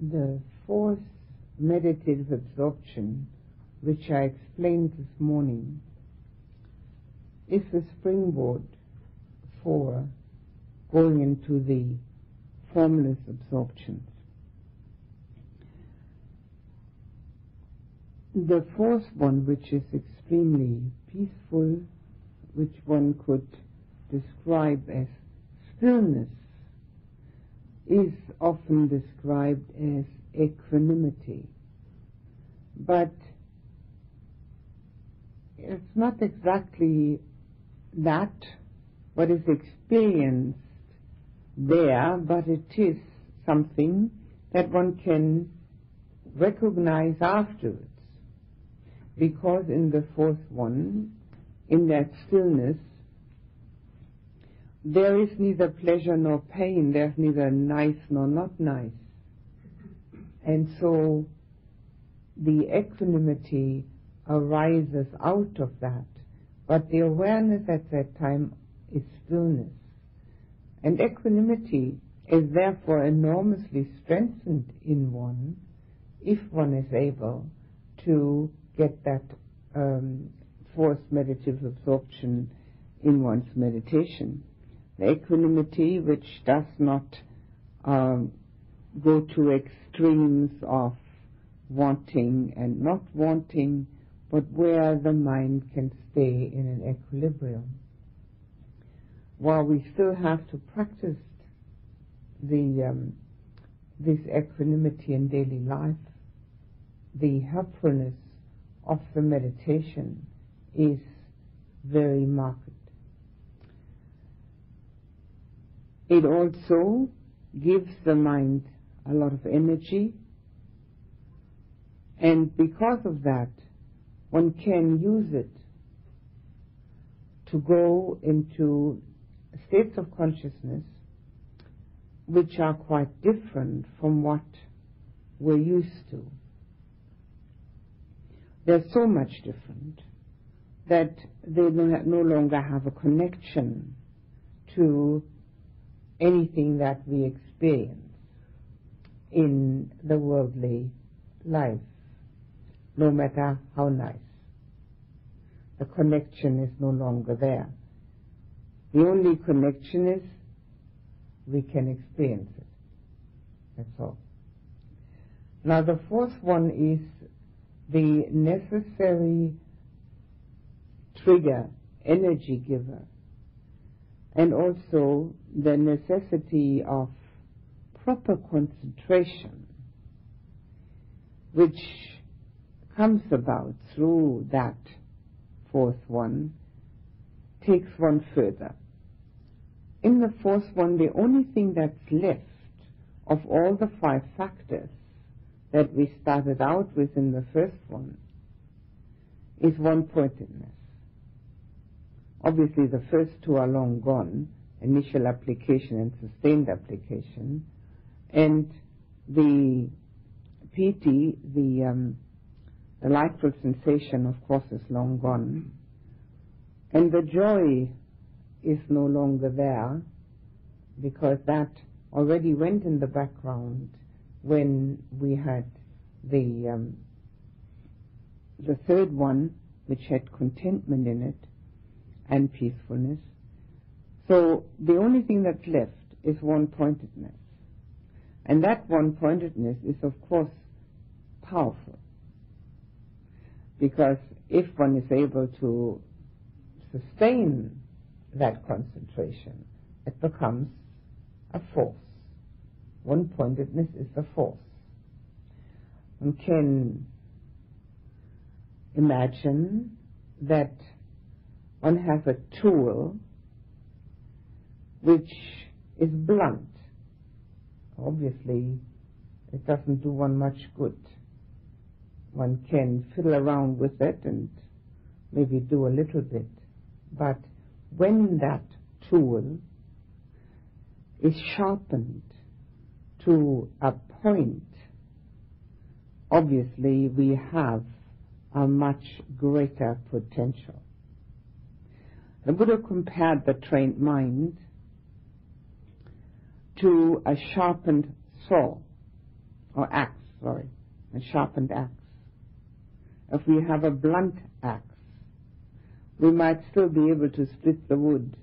The fourth meditative absorption, which I explained this morning, is the springboard for going into the formless absorptions. The fourth one, which is extremely peaceful, which one could describe as stillness, is often described as equanimity. But it's not exactly that what is experienced there, but it is something that one can recognize afterwards. Because in the fourth one, in that stillness, there is neither pleasure nor pain, there's neither nice nor not nice. And so the equanimity arises out of that. But the awareness at that time is stillness. And equanimity is therefore enormously strengthened in one if one is able to get that um, forced meditative absorption in one's meditation. Equanimity which does not um, go to extremes of wanting and not wanting, but where the mind can stay in an equilibrium. While we still have to practice the um, this equanimity in daily life, the helpfulness of the meditation is very marked. It also gives the mind a lot of energy, and because of that, one can use it to go into states of consciousness which are quite different from what we're used to. They're so much different that they no longer have a connection to anything that we experience in the worldly life, no matter how nice. The connection is no longer there. The only connection is we can experience it. That's all. Now the fourth one is the necessary trigger, energy giver, and also the necessity of proper concentration, which comes about through that fourth one, takes one further. In the fourth one, the only thing that's left of all the five factors that we started out with in the first one is one pointedness. Obviously, the first two are long gone initial application and sustained application. And the piti, the, um, the lightful sensation, of course, is long gone. And the joy is no longer there because that already went in the background when we had the um, the third one, which had contentment in it and peacefulness. So the only thing that's left is one pointedness. And that one pointedness is, of course, powerful. Because if one is able to sustain that concentration, it becomes a force. One pointedness is a force. One can imagine that one has a tool which is blunt. Obviously, it doesn't do one much good. One can fiddle around with it and maybe do a little bit, but when that tool is sharpened to a point, obviously we have a much greater potential. The Buddha compared the trained mind to a sharpened saw. or axe, sorry, a sharpened axe. If we have a blunt axe, we might still be able to split the wood,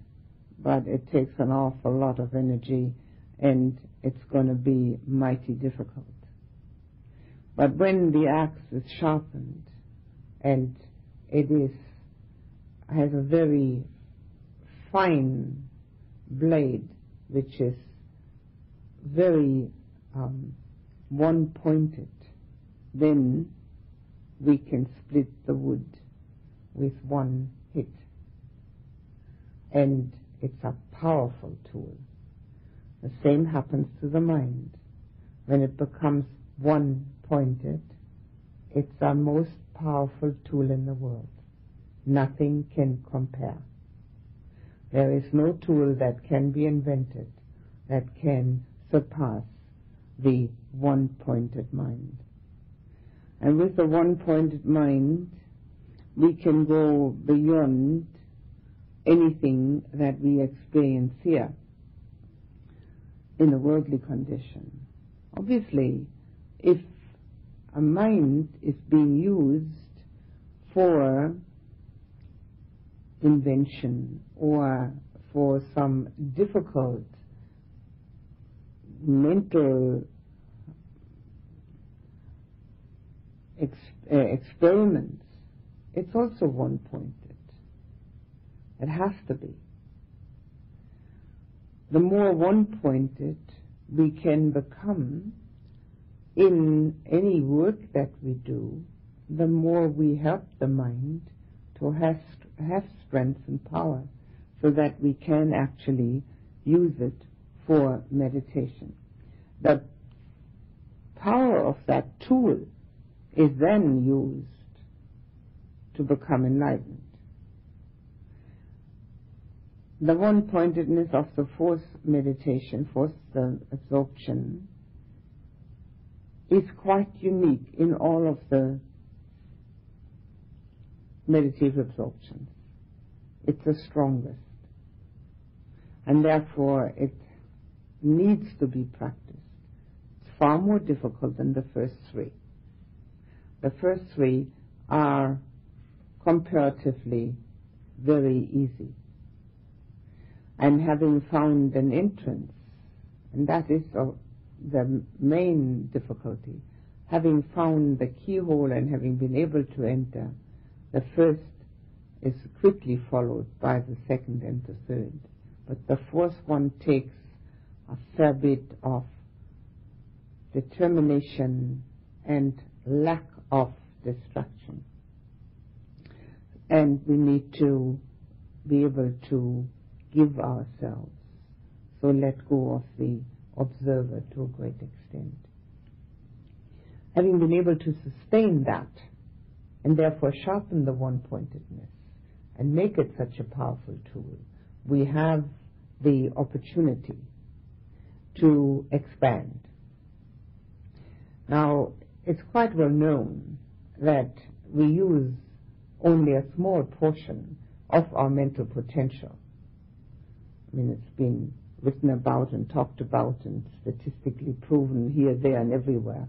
but it takes an awful lot of energy and it's going to be mighty difficult. But when the axe is sharpened and it is has a very fine blade which is very um, one pointed, then we can split the wood with one hit. And it's a powerful tool. The same happens to the mind. When it becomes one pointed, it's our most powerful tool in the world. Nothing can compare. There is no tool that can be invented that can surpass the one-pointed mind. And with the one-pointed mind, we can go beyond anything that we experience here in the worldly condition. Obviously, if a mind is being used for invention or for some difficult mental ex- uh, experiments, it's also one pointed. It has to be. The more one pointed we can become in any work that we do, the more we help the mind to have, have strength and power so that we can actually use it for meditation. The power of that tool is then used to become enlightened. The one-pointedness of the fourth meditation, fourth absorption, is quite unique in all of the meditative absorptions. It's the strongest. And therefore it needs to be practiced. It's far more difficult than the first three. The first three are comparatively very easy. And having found an entrance, and that is the main difficulty, having found the keyhole and having been able to enter, the first is quickly followed by the second and the third. But the fourth one takes a fair bit of determination and lack of distraction. And we need to be able to give ourselves. So let go of the observer to a great extent. Having been able to sustain that, and therefore sharpen the one-pointedness, and make it such a powerful tool, we have the opportunity to expand. Now, it's quite well known that we use only a small portion of our mental potential. I mean, it's been written about and talked about and statistically proven here, there, and everywhere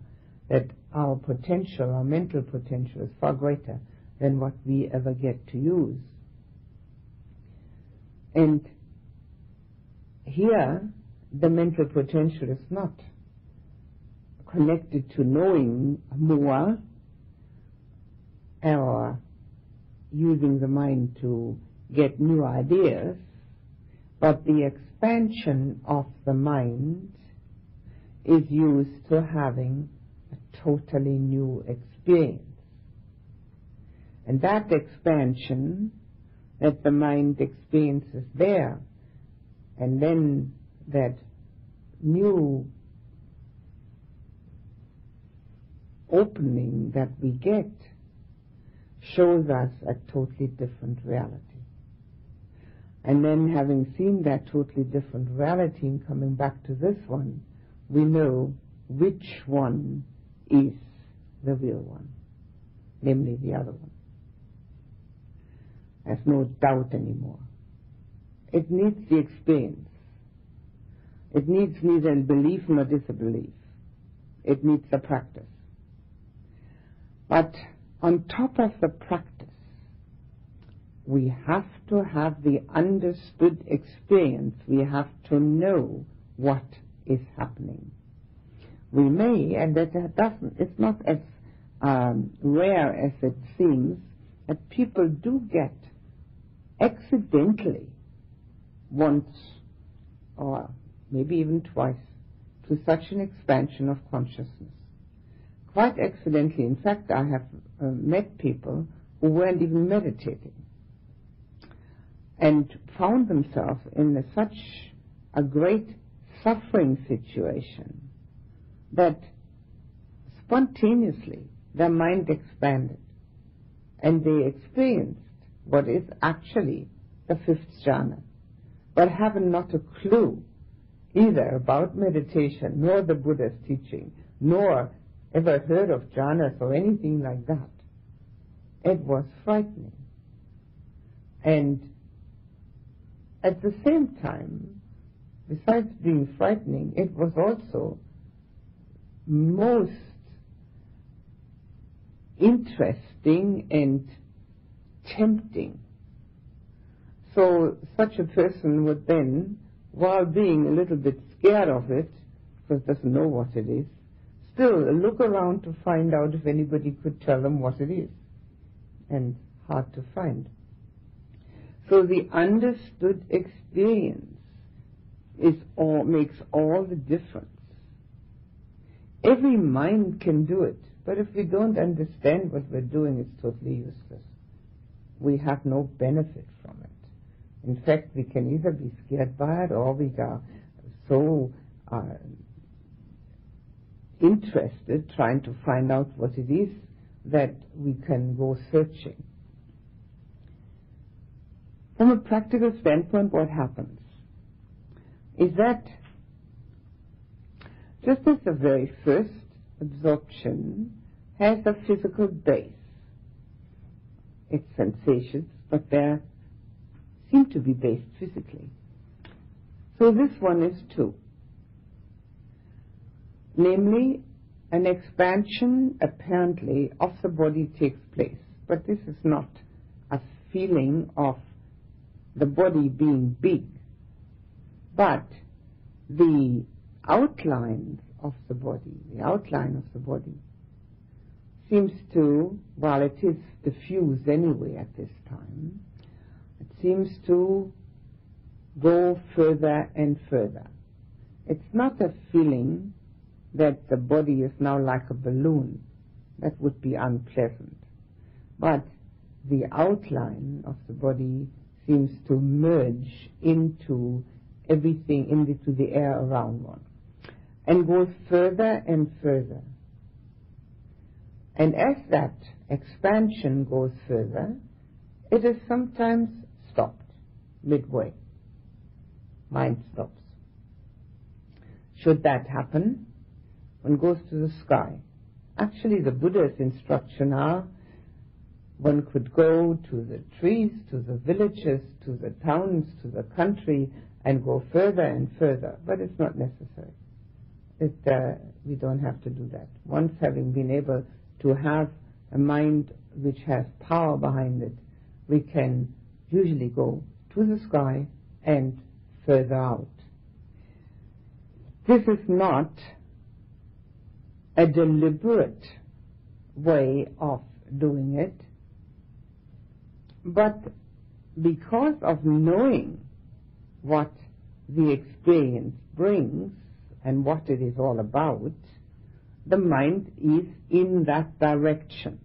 that our potential, our mental potential, is far greater than what we ever get to use. And here, the mental potential is not connected to knowing more or using the mind to get new ideas, but the expansion of the mind is used to having totally new experience. And that expansion that the mind experiences there, and then that new opening that we get shows us a totally different reality. And then having seen that totally different reality and coming back to this one, we know which one is the real one, namely the other one. There's no doubt anymore. It needs the experience. It needs neither belief nor disbelief. it needs the practice. But on top of the practice, we have to have the understood experience. We have to know what is happening. We may, and that doesn't, it's not as um, rare as it seems, that people do get accidentally once or maybe even twice to such an expansion of consciousness. Quite accidentally. In fact, I have uh, met people who weren't even meditating and found themselves in a, such a great suffering situation that spontaneously their mind expanded and they experienced what is actually the fifth jhana, but have not a clue either about meditation nor the Buddha's teaching, nor ever heard of jhanas or anything like that. It was frightening. And at the same time, besides being frightening, it was also most interesting and tempting. So such a person would then, while being a little bit scared of it, because doesn't know what it is, still look around to find out if anybody could tell them what it is. And hard to find. So the understood experience is all, makes all the difference. Every mind can do it, but if we don't understand what we're doing, it's totally useless. We have no benefit from it. In fact, we can either be scared by it or we are so uh, interested trying to find out what it is that we can go searching. From a practical standpoint, what happens is that just as the very first absorption has a physical base, it's sensations, but they seem to be based physically. So this one is too. Namely, an expansion apparently of the body takes place, but this is not a feeling of the body being big, but the outline of the body, the outline of the body, seems to, while it is diffused anyway at this time, it seems to go further and further. It's not a feeling that the body is now like a balloon. That would be unpleasant. But the outline of the body seems to merge into everything, into the air around one, and goes further and further. And as that expansion goes further, it is sometimes stopped midway. Mind stops. Should that happen, one goes to the sky. Actually, the Buddha's instruction are one could go to the trees, to the villages, to the towns, to the country, and go further and further, but it's not necessary. Uh, we don't have to do that. Once having been able to have a mind which has power behind it, we can usually go to the sky and further out. This is not a deliberate way of doing it but because of knowing what the experience brings and what it is all about, the mind is in that direction.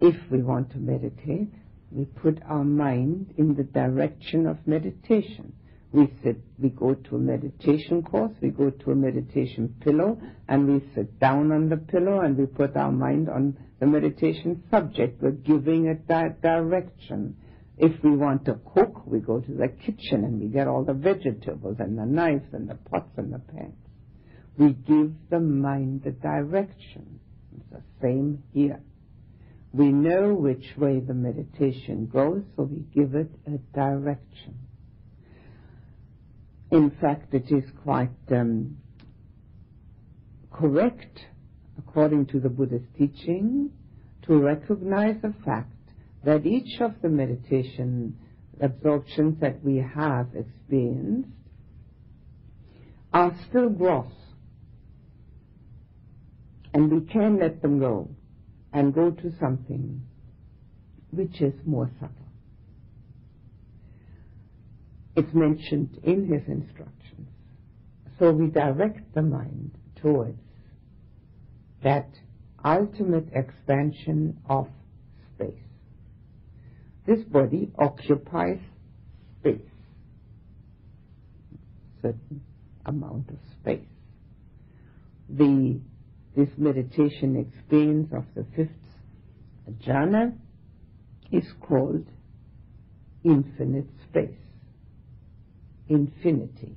If we want to meditate, we put our mind in the direction of meditation. We sit, we go to a meditation course, we go to a meditation pillow, and we sit down on the pillow and we put our mind on the meditation subject. We're giving it that direction. If we want to cook, we go to the kitchen and we get all the vegetables and the knives and the pots and the pans. We give the mind the direction. It's the same here. We know which way the meditation goes, so we give it a direction. In fact, it is quite um, correct, according to the Buddhist teaching, to recognize the fact that each of the meditation absorptions that we have experienced are still gross. And we can let them go and go to something which is more subtle. It's mentioned in his instructions. So we direct the mind towards that ultimate expansion of. This body occupies space, certain amount of space. The, this meditation experience of the fifth jhana is called infinite space, infinity.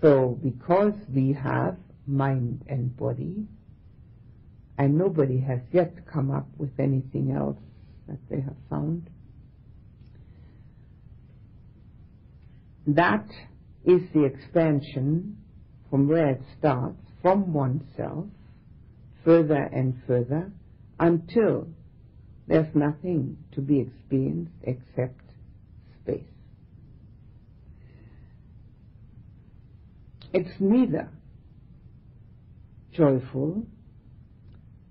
So because we have mind and body, and nobody has yet come up with anything else that they have found, that is the expansion from where it starts, from oneself, further and further, until there's nothing to be experienced except space. It's neither joyful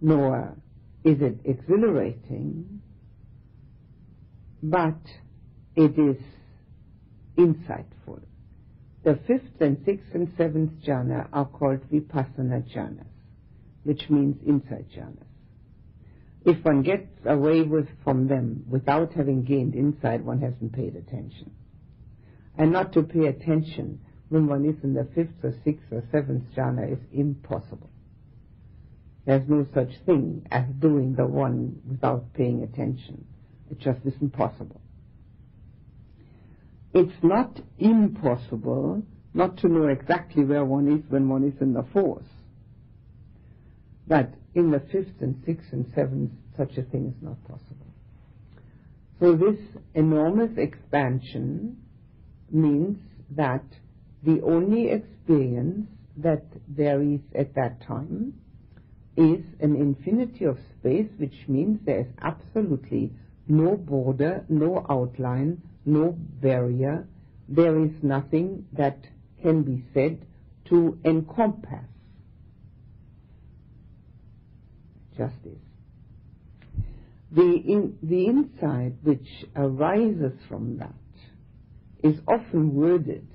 nor is it exhilarating, but it is insightful. The fifth and sixth and seventh jhana are called vipassana jhanas, which means insight jhanas. If one gets away with from them without having gained insight, one hasn't paid attention. And not to pay attention when one is in the fifth or sixth or seventh jhana is impossible. There's no such thing as doing the one without paying attention. It just isn't possible. It's not impossible not to know exactly where one is when one is in the fourth. But in the fifth and sixth and seventh, such a thing is not possible. So this enormous expansion means that the only experience that there is at that time is an infinity of space, which means there is absolutely no border, no outline, no barrier. There is nothing that can be said to encompass justice. The, in, the insight which arises from that is often worded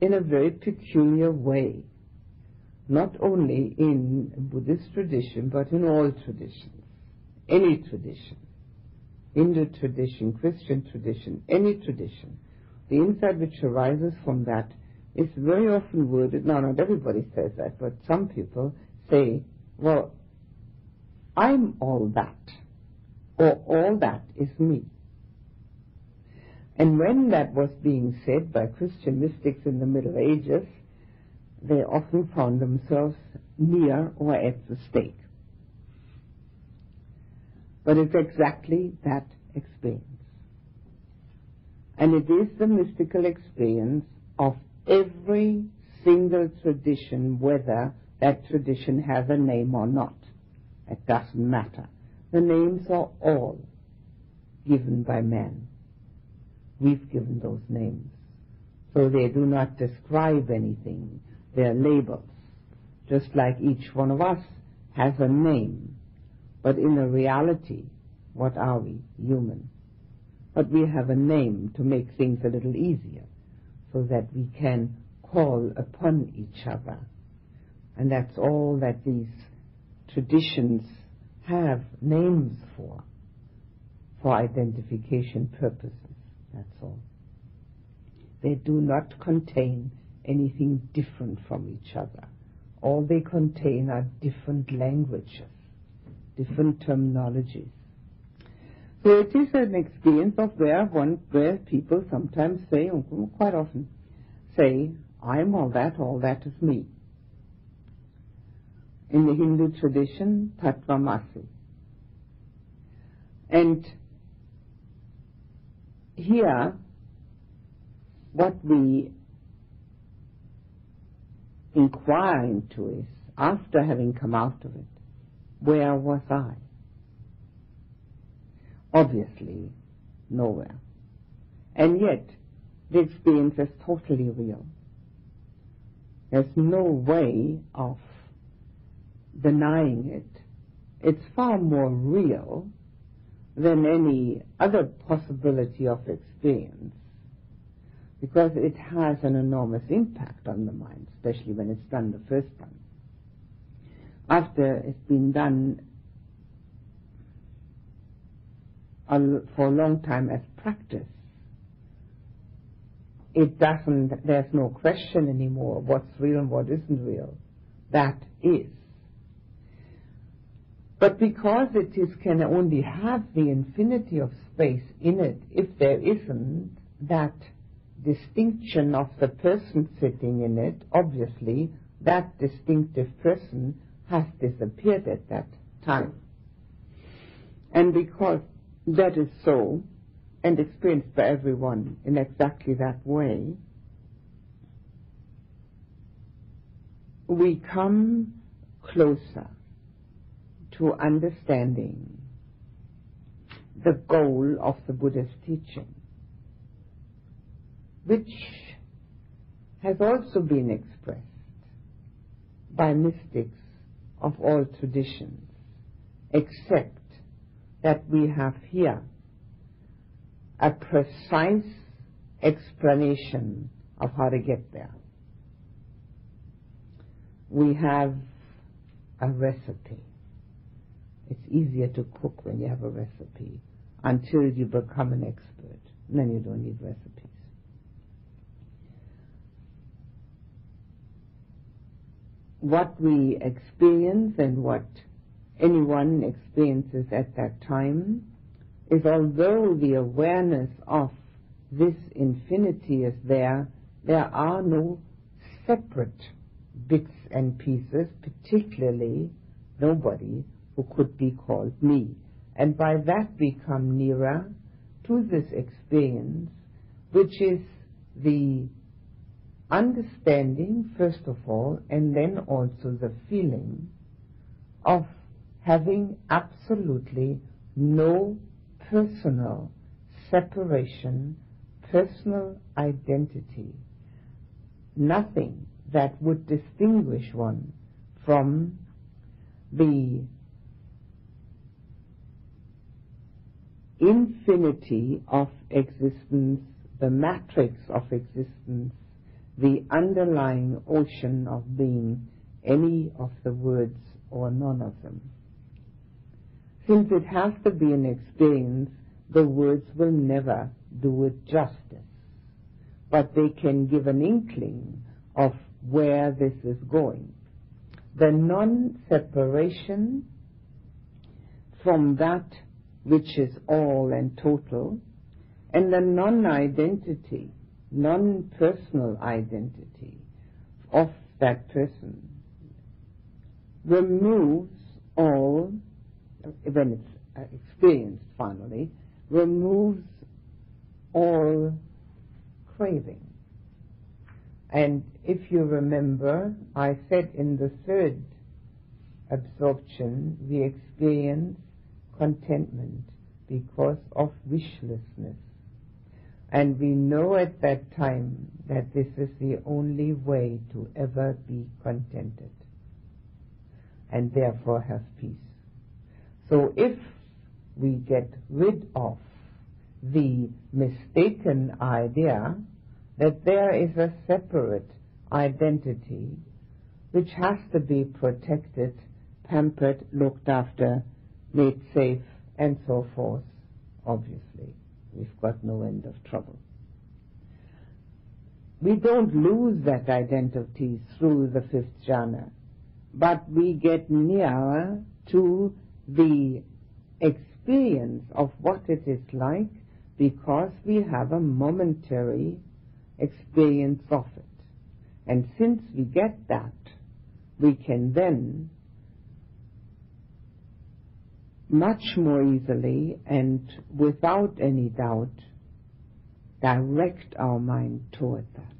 in a very peculiar way, not only in Buddhist tradition, but in all traditions, any tradition, Hindu tradition, Christian tradition, any tradition. The insight which arises from that is very often worded, now not everybody says that, but some people say, well, I'm all that, or all that is me. And when that was being said by Christian mystics in the Middle Ages, they often found themselves near or at the stake. But it's exactly that experience. And it is the mystical experience of every single tradition, whether that tradition has a name or not. It doesn't matter. The names are all given by men. We've given those names. So they do not describe anything. They're labels. Just like each one of us has a name. But in a reality, what are we? Human. But we have a name to make things a little easier so that we can call upon each other. And that's all that these traditions have names for, for identification purposes. That's all. They do not contain anything different from each other. All they contain are different languages, different terminologies. So it is an experience of where one, where people sometimes say, quite often say, I'm all that, all that is me in the Hindu tradition, Tattvamasi. And here, what we inquire into is after having come out of it, where was I? Obviously, nowhere. And yet, the experience is totally real. There's no way of denying it. It's far more real than any other possibility of experience because it has an enormous impact on the mind, especially when it's done the first time. After it's been done for a long time as practice, it doesn't, there's no question anymore what's real and what isn't real. That is. But because it is, can only have the infinity of space in it, if there isn't that distinction of the person sitting in it, obviously that distinctive person has disappeared at that time. And because that is so, and experienced by everyone in exactly that way, we come closer to understanding the goal of the Buddha's teaching, which has also been expressed by mystics of all traditions, except that we have here a precise explanation of how to get there. We have a recipe. It's easier to cook when you have a recipe until you become an expert. then you don't need recipes. What we experience and what anyone experiences at that time is although the awareness of this infinity is there, there are no separate bits and pieces, particularly nobody who could be called me. And by that we come nearer to this experience, which is the understanding, first of all, and then also the feeling of having absolutely no personal separation, personal identity, nothing that would distinguish one from the infinity of existence, the matrix of existence, the underlying ocean of being, any of the words or none of them. Since it has to be an experience, the words will never do it justice. But they can give an inkling of where this is going. The non-separation from that which is all and total, and the non-identity, non-personal identity of that person removes all when it's uh, experienced finally, removes all craving. And if you remember, I said in the third absorption, we experience contentment because of wishlessness. And we know at that time that this is the only way to ever be contented and therefore have peace. So if we get rid of the mistaken idea that there is a separate identity which has to be protected, pampered, looked after, made safe, and so forth, obviously, we've got no end of trouble. We don't lose that identity through the fifth jhana, but we get nearer to the experience of what it is like because we have a momentary experience of it. And since we get that, we can then much more easily and without any doubt direct our mind toward that.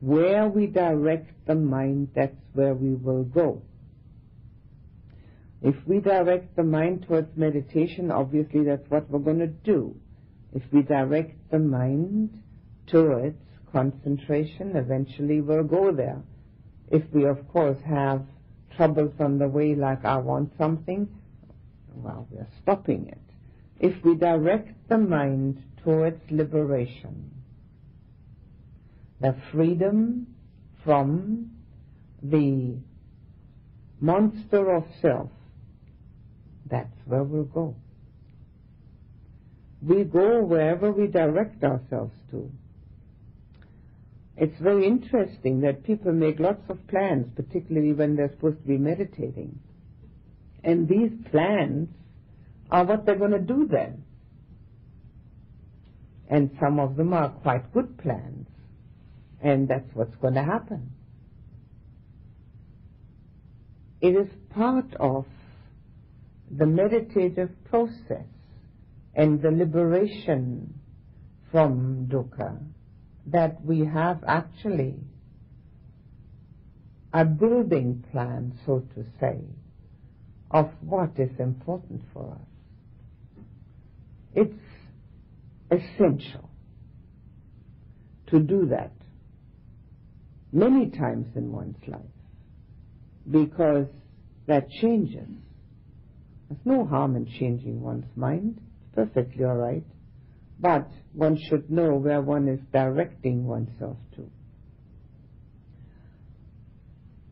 where we direct the mind, that's where we will go. If we direct the mind towards meditation, obviously that's what we're going to do. If we direct the mind towards concentration, eventually we'll go there. If we, of course, have troubles on the way, like I want something, well, we're stopping it. If we direct the mind towards liberation, the freedom from the monster of self, that's where we'll go. We go wherever we direct ourselves to. It's very interesting that people make lots of plans, particularly when they're supposed to be meditating. And these plans are what they're going to do then. And some of them are quite good plans. And that's what's going to happen. It is part of the meditative process and the liberation from dukkha that we have actually a building plan, so to say, of what is important for us. It's essential to do that many times in one's life because that changes. There's no harm in changing one's mind. It's perfectly all right. But one should know where one is directing oneself to.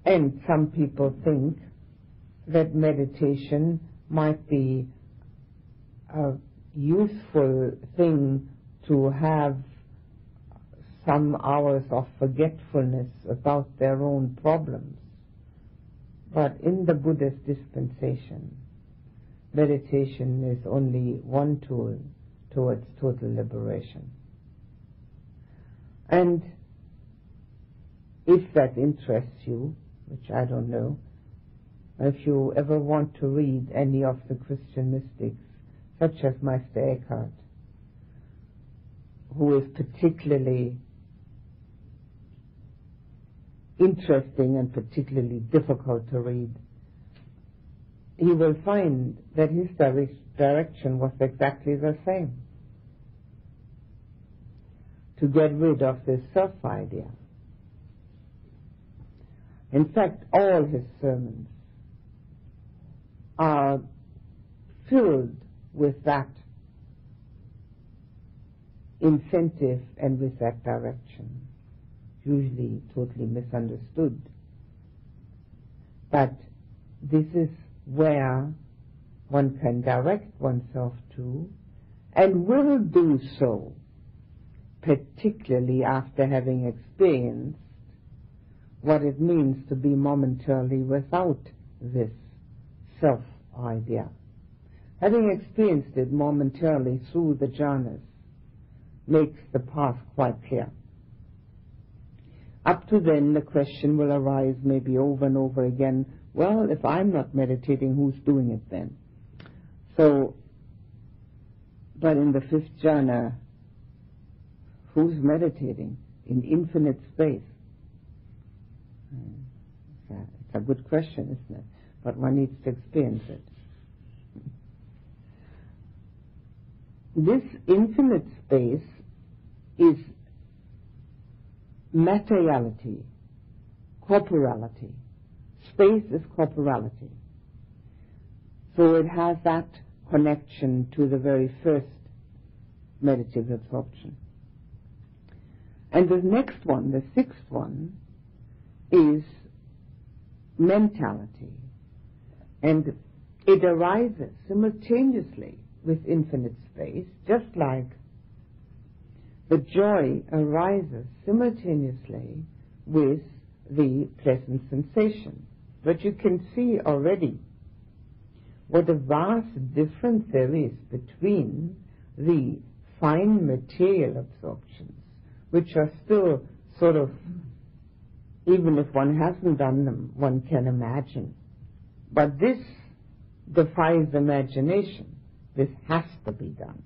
And some people think that meditation might be a useful thing to have some hours of forgetfulness about their own problems. But in the Buddhist dispensation, meditation is only one tool towards total liberation. And if that interests you, which I don't know, if you ever want to read any of the Christian mystics, such as Meister Eckhart, who is particularly interesting and particularly difficult to read, he will find that his direction was exactly the same. To get rid of this self idea. In fact, all his sermons are filled with that incentive and with that direction usually totally misunderstood. But this is where one can direct oneself to and will do so, particularly after having experienced what it means to be momentarily without this self idea. Having experienced it momentarily through the jhanas makes the path quite clear. Up to then, the question will arise maybe over and over again, well, if I'm not meditating, who's doing it then? So, but in the fifth jhana, who's meditating in infinite space? Hmm, it's a good question, isn't it? But one needs to experience it. This infinite space is materiality, corporality. Space is corporality. So it has that connection to the very first meditative absorption. And the next one, the sixth one, is mentality. And it arises simultaneously with infinite space, just like the joy arises simultaneously with the pleasant sensation. But you can see already what a vast difference there is between the fine material absorptions, which are still sort of, even if one hasn't done them, one can imagine. But this defies imagination. This has to be done.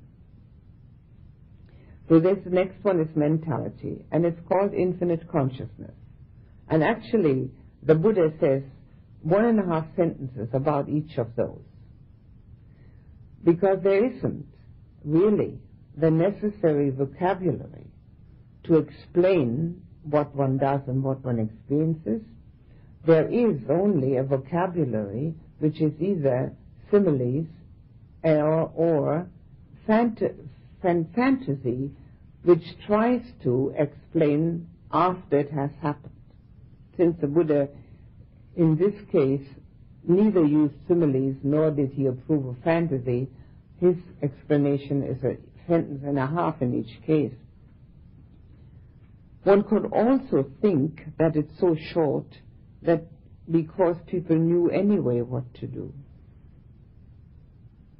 So this next one is mentality, and it's called infinite consciousness. And actually, the Buddha says one and a half sentences about each of those. Because there isn't really the necessary vocabulary to explain what one does and what one experiences. There is only a vocabulary which is either similes or, or fant- fantasy which tries to explain after it has happened. Since the Buddha, in this case, neither used similes nor did he approve of fantasy, his explanation is a sentence and a half in each case. One could also think that it's so short that because people knew anyway what to do.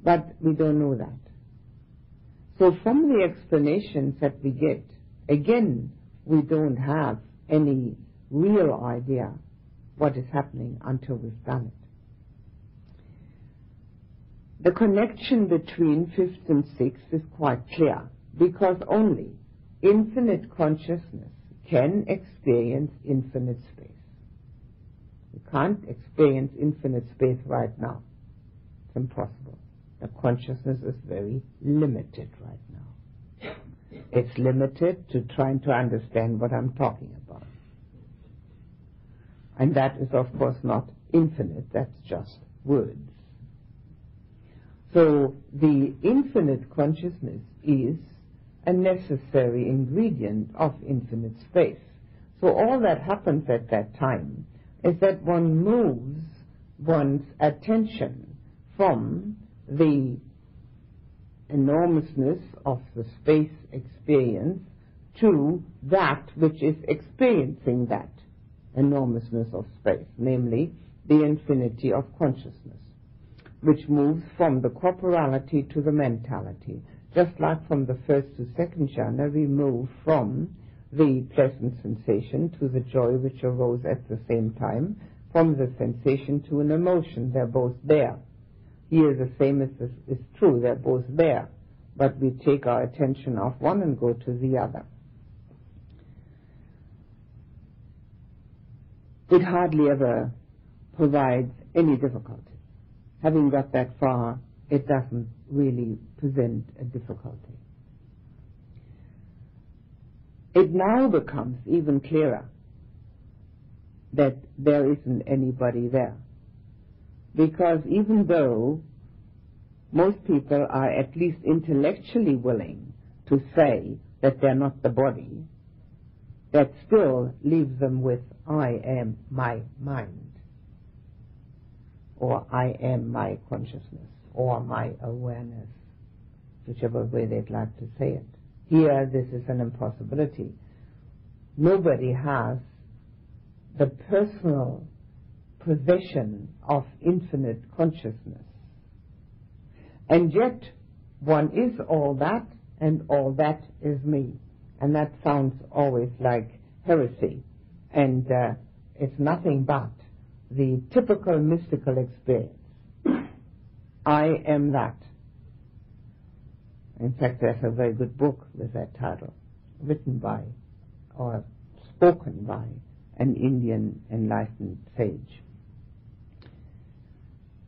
But we don't know that. So from the explanations that we get, again, we don't have any real idea what is happening until we've done it. The connection between fifth and sixth is quite clear because only infinite consciousness can experience infinite space. You can't experience infinite space right now. It's impossible. The consciousness is very limited right now. It's limited to trying to understand what I'm talking about. And that is, of course, not infinite, that's just words. So the infinite consciousness is a necessary ingredient of infinite space. So all that happens at that time is that one moves one's attention from the enormousness of the space experience to that which is experiencing that enormousness of space, namely the infinity of consciousness, which moves from the corporality to the mentality. Just like from the first to second jhana, we move from the pleasant sensation to the joy which arose at the same time, from the sensation to an emotion. They're both there. Here the same is, is true, they're both there, but we take our attention off one and go to the other. It hardly ever provides any difficulty. Having got that far, it doesn't really present a difficulty. It now becomes even clearer that there isn't anybody there. Because even though most people are at least intellectually willing to say that they're not the body, that still leaves them with I am my mind, or I am my consciousness, or my awareness, whichever way they'd like to say it. Here, this is an impossibility. Nobody has the personal possession of infinite consciousness. And yet, one is all that, and all that is me. And that sounds always like heresy. And uh, it's nothing but the typical mystical experience. I am that. In fact, there's a very good book with that title, written by or spoken by an Indian enlightened sage.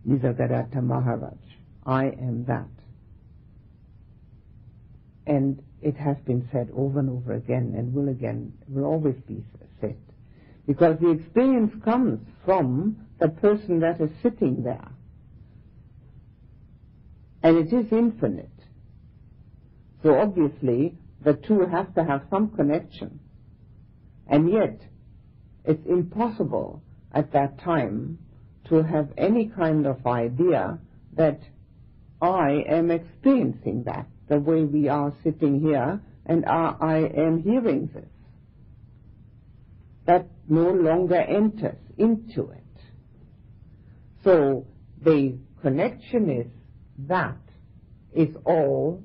Nisargadatta Maharaj. I am that. And it has been said over and over again and will again, will always be said. Because the experience comes from the person that is sitting there. And it is infinite. So obviously, the two have to have some connection. And yet, it's impossible at that time to have any kind of idea that I am experiencing that the way we are sitting here and I am hearing this. That no longer enters into it. So the connection is that is all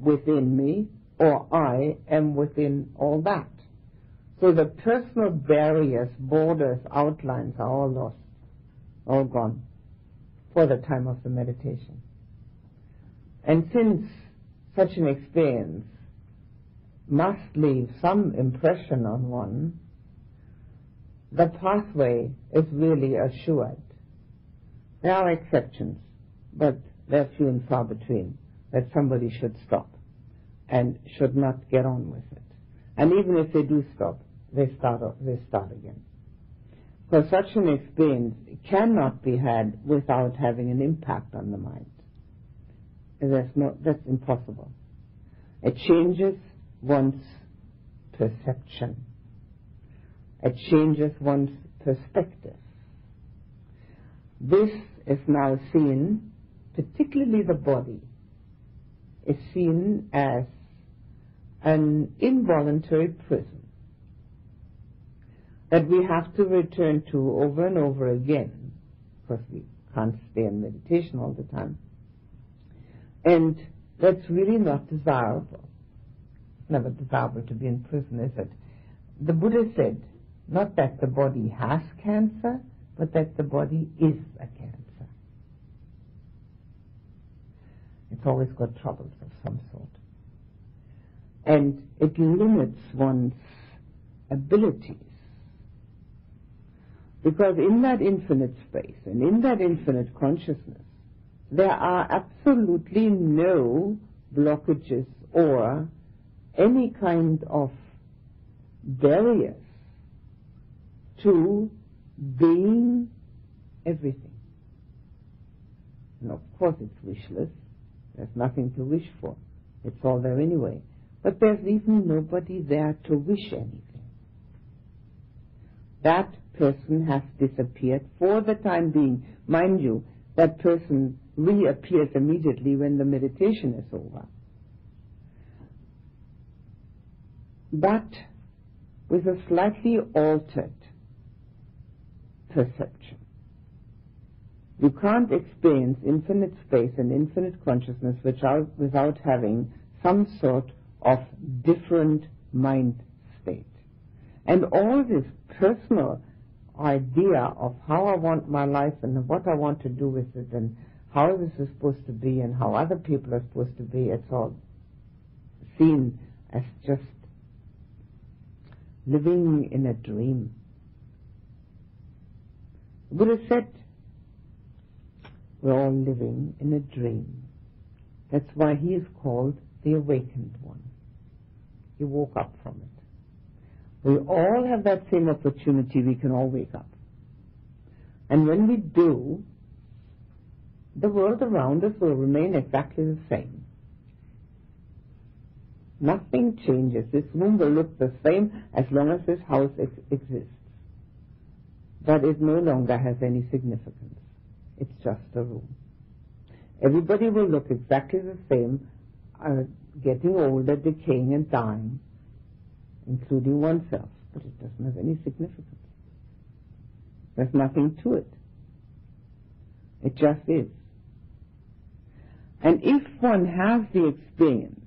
within me or I am within all that. So the personal barriers, borders, outlines are all lost, all gone for the time of the meditation. And since such an experience must leave some impression on one, the pathway is really assured. There are exceptions, but they're few and far between that somebody should stop and should not get on with it. And even if they do stop, they start, they start again. Because such an experience cannot be had without having an impact on the mind. That's, not, that's impossible. It changes one's perception. It changes one's perspective. This is now seen, particularly the body, is seen as an involuntary prison that we have to return to over and over again, because we can't stay in meditation all the time. And that's really not desirable. Never desirable to be in prison, is it? The Buddha said, not that the body has cancer, but that the body is a cancer. It's always got troubles of some sort. And it limits one's abilities. Because in that infinite space and in that infinite consciousness, there are absolutely no blockages or any kind of barriers to being everything. And of course it's wishless. There's nothing to wish for. It's all there anyway. But there's even nobody there to wish anything. That person has disappeared for the time being. Mind you, that person reappears immediately when the meditation is over. But with a slightly altered perception. You can't experience infinite space and infinite consciousness without, having some sort of different mind state. And all this personal idea of how I want my life and what I want to do with it and how this is supposed to be and how other people are supposed to be, it's all seen as just living in a dream. Buddha said, we're all living in a dream. That's why he is called the awakened one. He woke up from it. We all have that same opportunity. We can all wake up. And when we do, the world around us will remain exactly the same. Nothing changes. This room will look the same as long as this house ex exists. But it no longer has any significance. It's just a room. Everybody will look exactly the same, uh, getting older, decaying, and dying, including oneself. But it doesn't have any significance. There's nothing to it. It just is. And if one has the experience,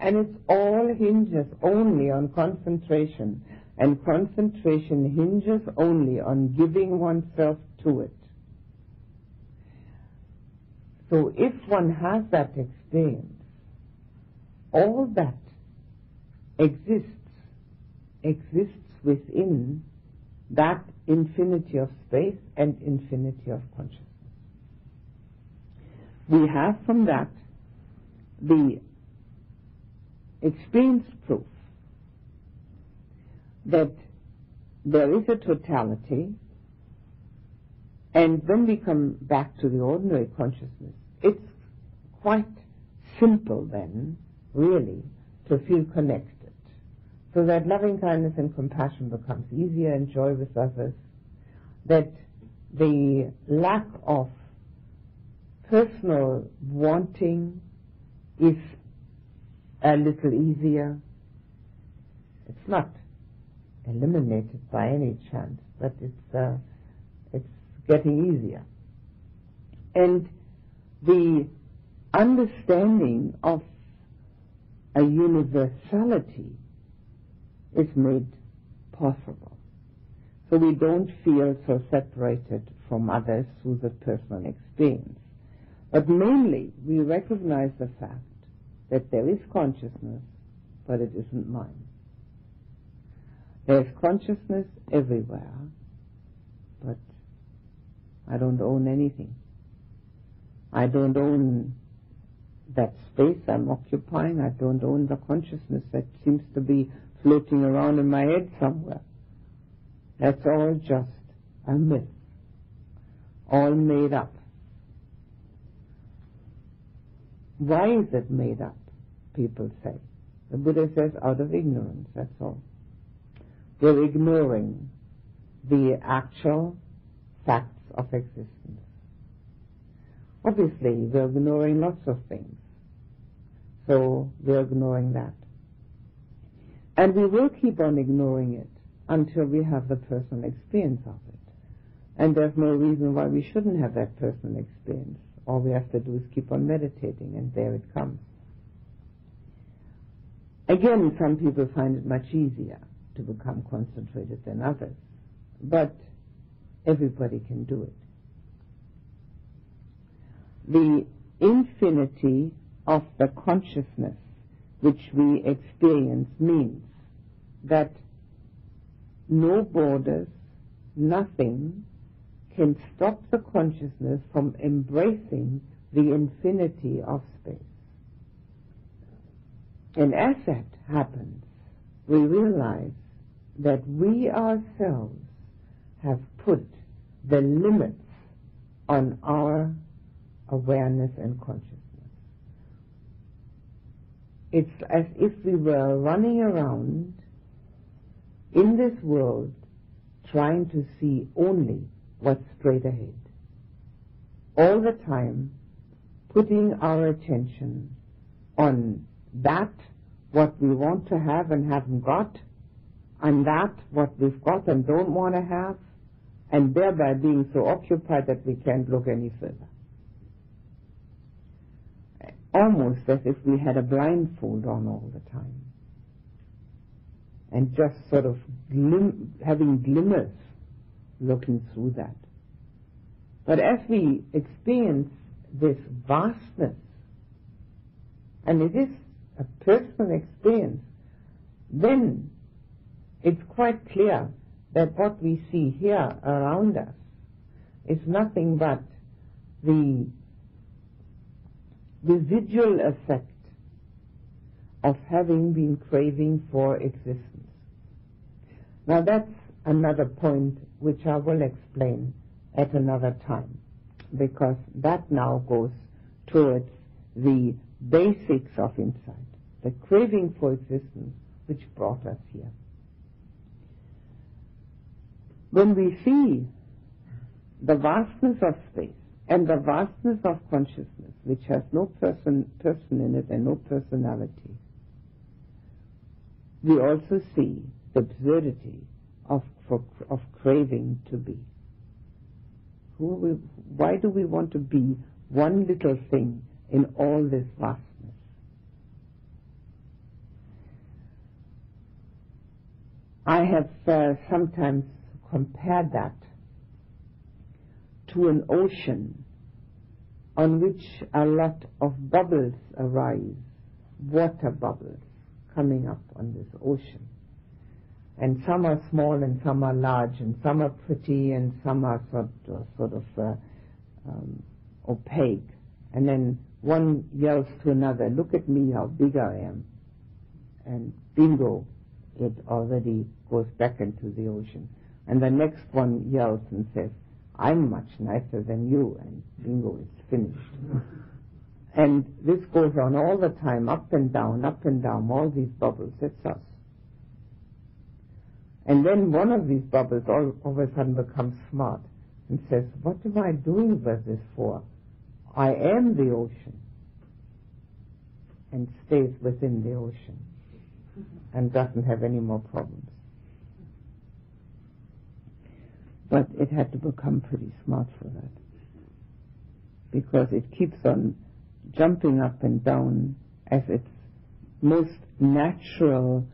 and it all hinges only on concentration, and concentration hinges only on giving oneself to it. So if one has that experience, all that exists, exists within that infinity of space and infinity of consciousness. We have from that the experience proof that there is a totality, and when we come back to the ordinary consciousness, it's quite simple then, really, to feel connected. So that loving kindness and compassion becomes easier and joy with others, that the lack of personal wanting is a little easier. It's not eliminated by any chance, but it's uh, it's getting easier. And the understanding of a universality is made possible. So we don't feel so separated from others through the personal experience. But mainly, we recognize the fact that there is consciousness, but it isn't mine. There's consciousness everywhere, but I don't own anything. I don't own that space I'm occupying. I don't own the consciousness that seems to be floating around in my head somewhere. That's all just a myth, all made up. Why is it made up? People say. The Buddha says out of ignorance, that's all. They're ignoring the actual facts of existence. Obviously, we're ignoring lots of things. So we're ignoring that. And we will keep on ignoring it until we have the personal experience of it. And there's no reason why we shouldn't have that personal experience. All we have to do is keep on meditating, and there it comes. Again, some people find it much easier to become concentrated than others, but everybody can do it. The infinity of the consciousness which we experience means that no borders, nothing can stop the consciousness from embracing the infinity of space. And as that happens, we realize that we ourselves have put the limits on our awareness and consciousness. It's as if we were running around in this world trying to see only what's straight ahead. All the time putting our attention on that what we want to have and haven't got, and that what we've got and don't want to have, and thereby being so occupied that we can't look any further. Almost as if we had a blindfold on all the time and just sort of glim- having glimmers looking through that. But as we experience this vastness, and it is a personal experience, then it's quite clear that what we see here around us is nothing but the residual effect of having been craving for existence. Now that's another point which I will explain at another time, because that now goes towards the basics of insight, the craving for existence which brought us here. When we see the vastness of space and the vastness of consciousness, which has no person, person in it and no personality, we also see the absurdity of, for, of craving to be. We, why do we want to be one little thing in all this vastness? I have uh, sometimes compared that to an ocean on which a lot of bubbles arise, water bubbles coming up on this ocean and some are small and some are large, and some are pretty and some are sort of, sort of uh, um, opaque. And then one yells to another, look at me, how big I am. And bingo, it already goes back into the ocean. And the next one yells and says, I'm much nicer than you, and bingo, it's finished. and this goes on all the time, up and down, up and down, all these bubbles, that's us. And then one of these bubbles all, all of a sudden becomes smart and says, what am I doing this for? I am the ocean. And stays within the ocean and doesn't have any more problems. But it had to become pretty smart for that. Because it keeps on jumping up and down as its most natural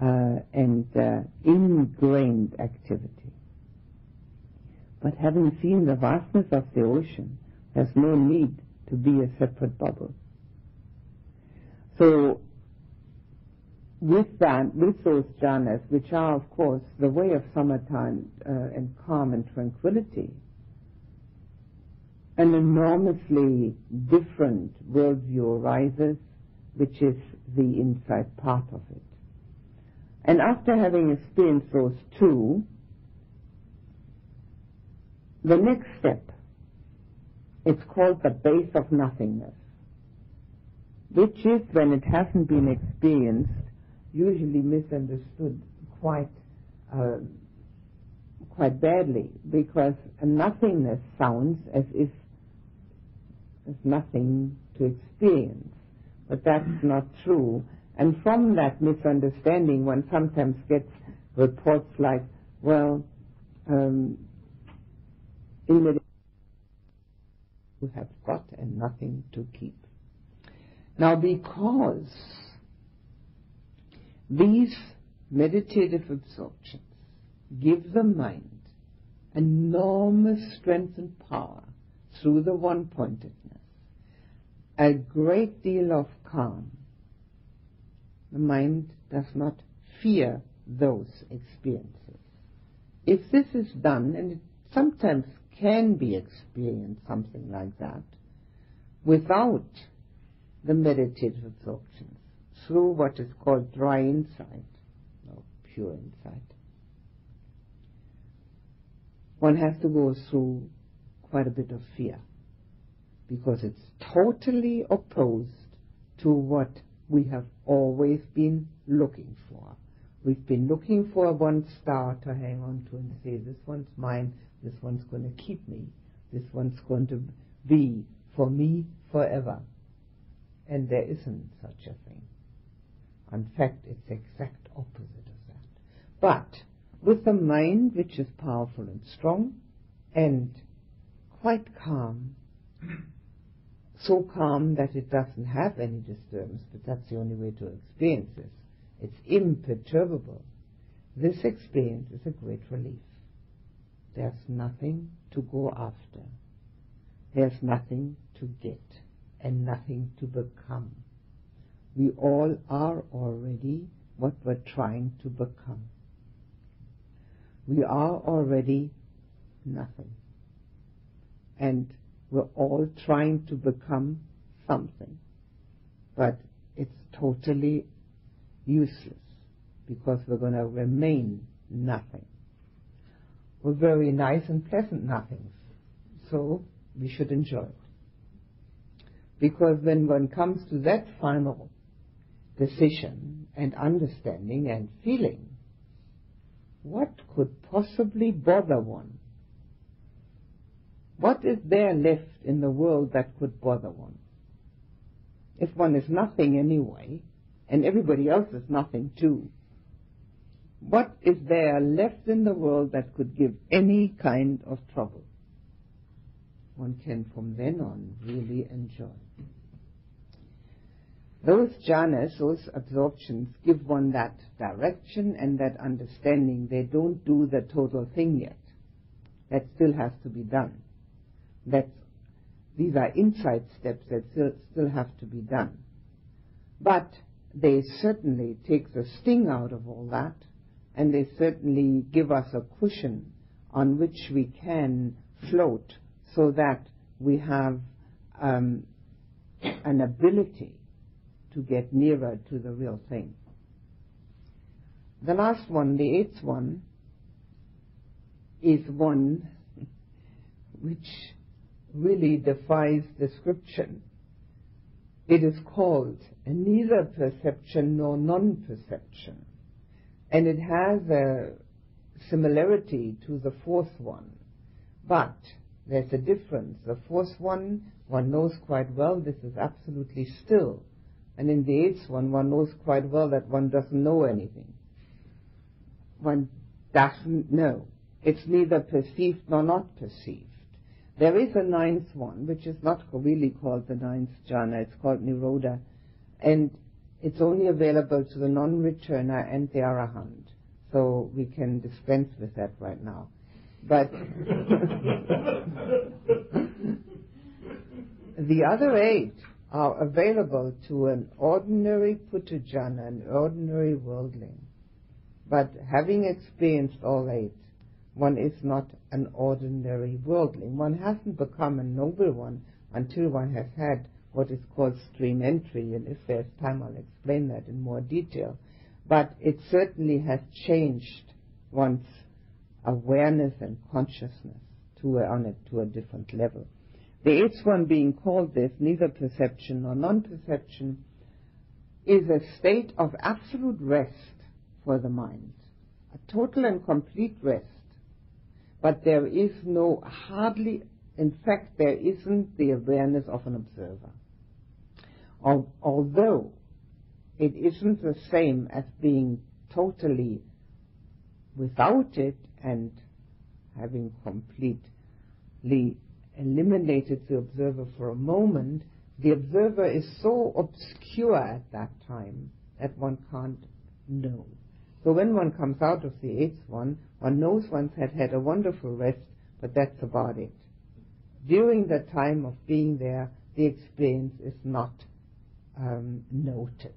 uh, and uh, ingrained activity. But having seen the vastness of the ocean, there's no need to be a separate bubble. So with that, with those jhanas, which are, of course, the way of samatha uh, and calm and tranquility, an enormously different worldview arises, which is the insight part of it. And after having experienced those two, the next step, it's called the base of nothingness, which is, when it hasn't been experienced, usually misunderstood quite uh, quite badly because nothingness sounds as if there's nothing to experience, but that's not true. And from that misunderstanding, one sometimes gets reports like, "Well, um, in the you have got and nothing to keep." Now, because these meditative absorptions give the mind enormous strength and power through the one-pointedness, a great deal of calm. The mind does not fear those experiences. If this is done, and it sometimes can be experienced something like that, without the meditative absorptions, through what is called dry insight, or pure insight. One has to go through quite a bit of fear because it's totally opposed to what we have always been looking for. We've been looking for one star to hang on to and say, this one's mine, this one's going to keep me, this one's going to be for me forever. And there isn't such a thing. In fact, it's the exact opposite of that. But with a mind which is powerful and strong and quite calm, so calm that it doesn't have any disturbance, but that's the only way to experience this. It's imperturbable. This experience is a great relief. There's nothing to go after. There's nothing to get and nothing to become. We all are already what we're trying to become. We are already nothing. And we're all trying to become something. But it's totally useless because we're going to remain nothing. We're very nice and pleasant nothings. So we should enjoy it. Because when one comes to that final decision and understanding and feeling, what could possibly bother one? What is there left in the world that could bother one? If one is nothing anyway, and everybody else is nothing too, what is there left in the world that could give any kind of trouble? One can from then on really enjoy. Those jhanas, those absorptions, give one that direction and that understanding. They don't do the total thing yet. That still has to be done. That's, these are insight steps that still, still have to be done. But they certainly take the sting out of all that, and they certainly give us a cushion on which we can float so that we have um, an ability to get nearer to the real thing. The last one, the eighth one, is one which really defies description. It is called neither perception nor non-perception. And it has a similarity to the fourth one. But there's a difference. The fourth one, one knows quite well this is absolutely still. And in the eighth one, one knows quite well that one doesn't know anything. One doesn't know. It's neither perceived nor not perceived. There is a ninth one, which is not really called the ninth jhana, it's called Nirodha, and it's only available to the non-returner and the arahant. So we can dispense with that right now. But the other eight are available to an ordinary puthujjana, an ordinary worldling. But having experienced all eight, one is not an ordinary worldling. One hasn't become a noble one until one has had what is called stream entry, and if there's time I'll explain that in more detail. But it certainly has changed one's awareness and consciousness to a, on a, to a different level. The eighth one being called this, neither perception nor non-perception, is a state of absolute rest for the mind, a total and complete rest. But there is no, hardly, in fact, there isn't the awareness of an observer. Although it isn't the same as being totally without it and having completely eliminated the observer for a moment, the observer is so obscure at that time that one can't know. So when one comes out of the eighth one, one knows one had had a wonderful rest, but that's about it. During the time of being there, the experience is not um, noted.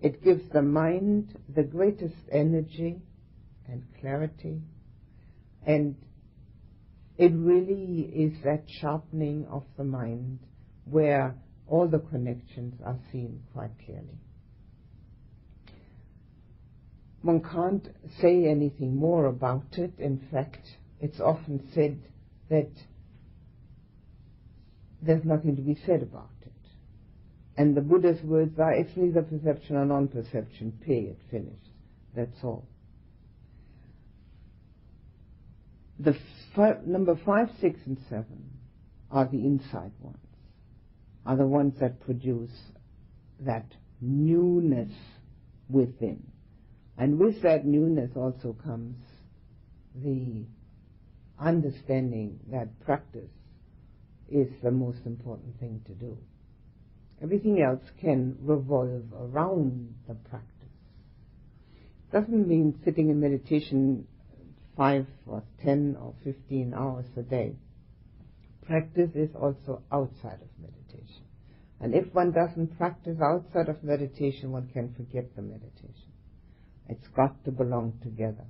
It gives the mind the greatest energy and clarity, and it really is that sharpening of the mind where all the connections are seen quite clearly. One can't say anything more about it. In fact, it's often said that there's nothing to be said about it. And the Buddha's words are, it's neither perception or non-perception, period, finished. That's all. The five, number five, six, and seven are the insight ones, are the ones that produce that newness within. And with that newness also comes the understanding that practice is the most important thing to do. Everything else can revolve around the practice. Doesn't mean sitting in meditation five or ten or fifteen hours a day. Practice is also outside of meditation. And if one doesn't practice outside of meditation, one can forget the meditation. It's got to belong together.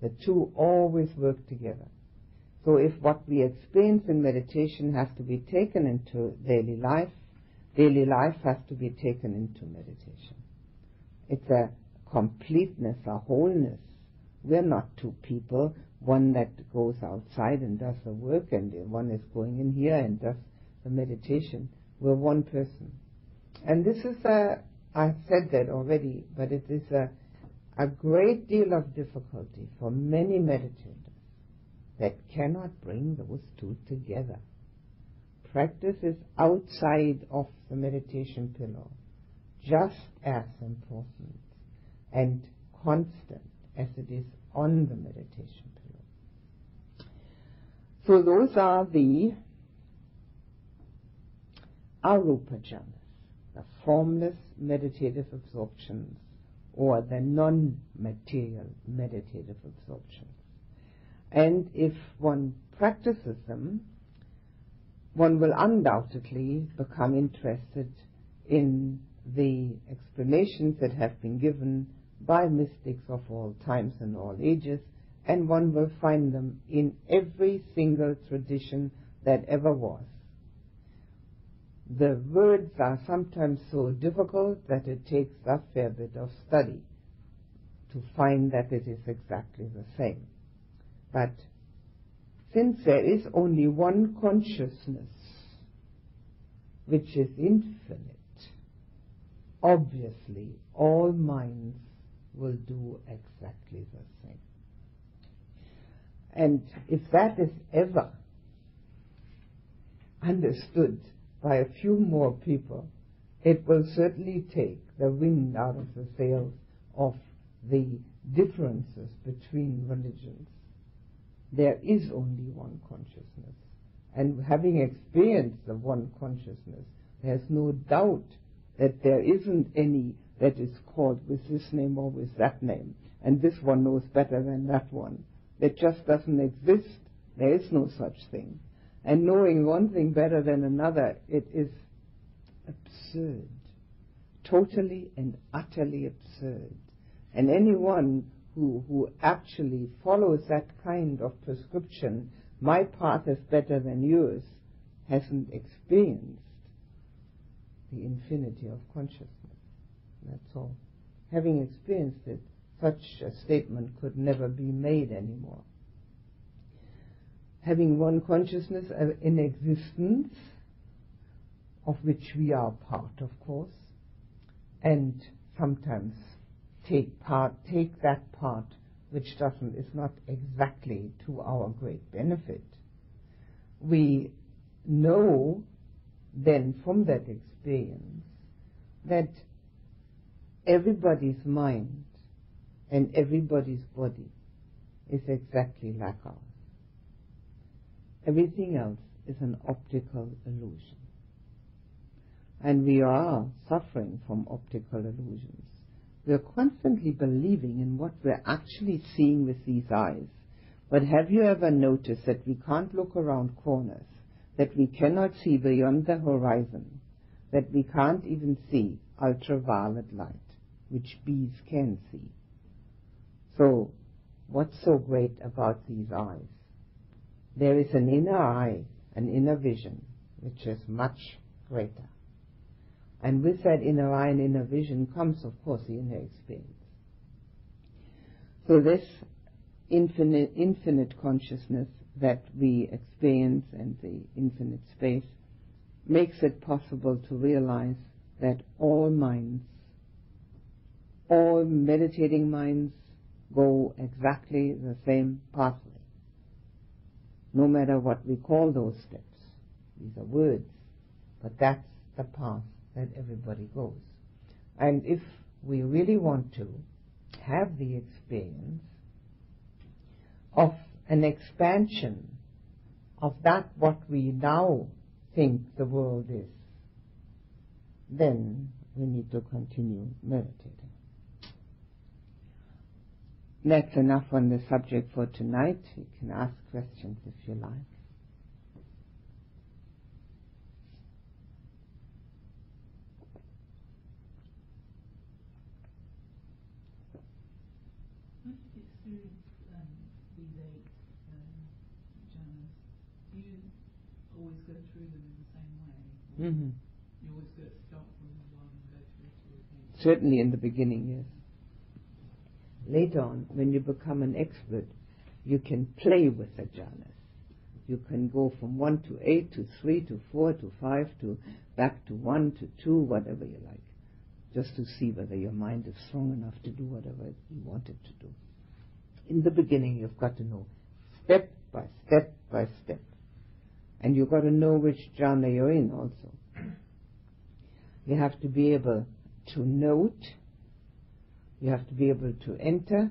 The two always work together. So if what we experience in meditation has to be taken into daily life, daily life has to be taken into meditation. It's a completeness, a wholeness we're not two people, one that goes outside and does the work, and one is going in here and does the meditation. We're one person. And this is a, I've said that already, but it is a, a great deal of difficulty for many meditators that cannot bring those two together. Practice is outside of the meditation pillow, just as important and constant as it is on the meditation pillow. So those are the arupa jhanas, the formless meditative absorptions or the non-material meditative absorptions. And if one practices them, one will undoubtedly become interested in the explanations that have been given by mystics of all times and all ages, and one will find them in every single tradition that ever was. The words are sometimes so difficult that it takes a fair bit of study to find that it is exactly the same. But since there is only one consciousness, which is infinite, obviously all minds will do exactly the same. And if that is ever understood by a few more people, it will certainly take the wind out of the sails of the differences between religions. There is only one consciousness. And having experienced the one consciousness, there's no doubt that there isn't any that is called with this name or with that name, and this one knows better than that one. That just doesn't exist. There is no such thing. And knowing one thing better than another, it is absurd. Totally and utterly absurd. And anyone who, who actually follows that kind of prescription, my path is better than yours, hasn't experienced the infinity of consciousness. That's all. Having experienced it, such a statement could never be made anymore. Having one consciousness in existence, of which we are part, of course, and sometimes take part, take that part which doesn't, is not exactly to our great benefit. We know then from that experience that everybody's mind and everybody's body is exactly like ours. Everything else is an optical illusion. And we are suffering from optical illusions. We are constantly believing in what we're actually seeing with these eyes. But have you ever noticed that we can't look around corners, that we cannot see beyond the horizon, that we can't even see ultraviolet light, which bees can see? So, what's so great about these eyes? There is an inner eye, an inner vision, which is much greater. And with that inner eye and inner vision comes, of course, the inner experience. So this infinite, infinite consciousness that we experience and the infinite space makes it possible to realize that all minds, all meditating minds go exactly the same pathway. No matter what we call those steps. These are words, but that's the path that everybody goes. And if we really want to have the experience of an expansion of that what we now think the world is, then we need to continue meditating. That's enough on the subject for tonight. You can ask questions if you like. Mm-hmm. You always start from one and go through Certainly in the beginning, yes. Later on, when you become an expert, you can play with the jhanas. You can go from one to eight to three to four to five to back to one to two, whatever you like, just to see whether your mind is strong enough to do whatever you want it to do. In the beginning, you've got to know step by step by step and you've got to know which jhana you're in also. You have to be able to note, you have to be able to enter,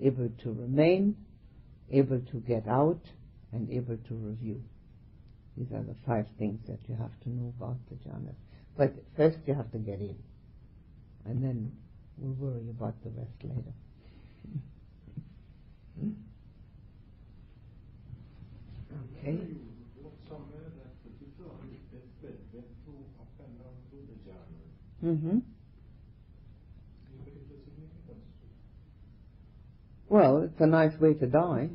able to remain, able to get out, and able to review. These are the five things that you have to know about the jhanas. But first you have to get in, and then we'll worry about the rest later. okay. Mm-hmm. Well, it's a nice way to die.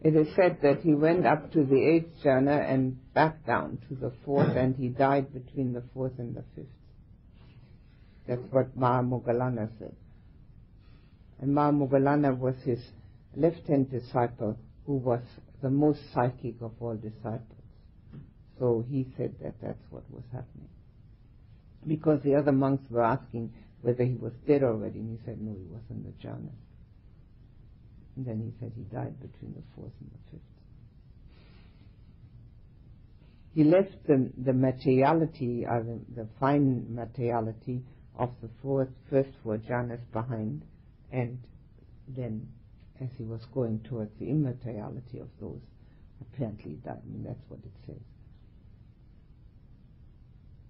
it is said that he went up to the eighth jhana and back down to the fourth, and he died between the fourth and the fifth. That's what Mahamoggallana said. And Mahamoggallana was his left-hand disciple, who was the most psychic of all disciples. So he said that that's what was happening. Because the other monks were asking whether he was dead already, and he said no, he was in the jhana. And then he said he died between the fourth and the fifth. He left the, the materiality, uh, the, the fine materiality of the fourth, first four jhanas behind, and then as he was going towards the immateriality of those, apparently he died. I mean, that's what it says.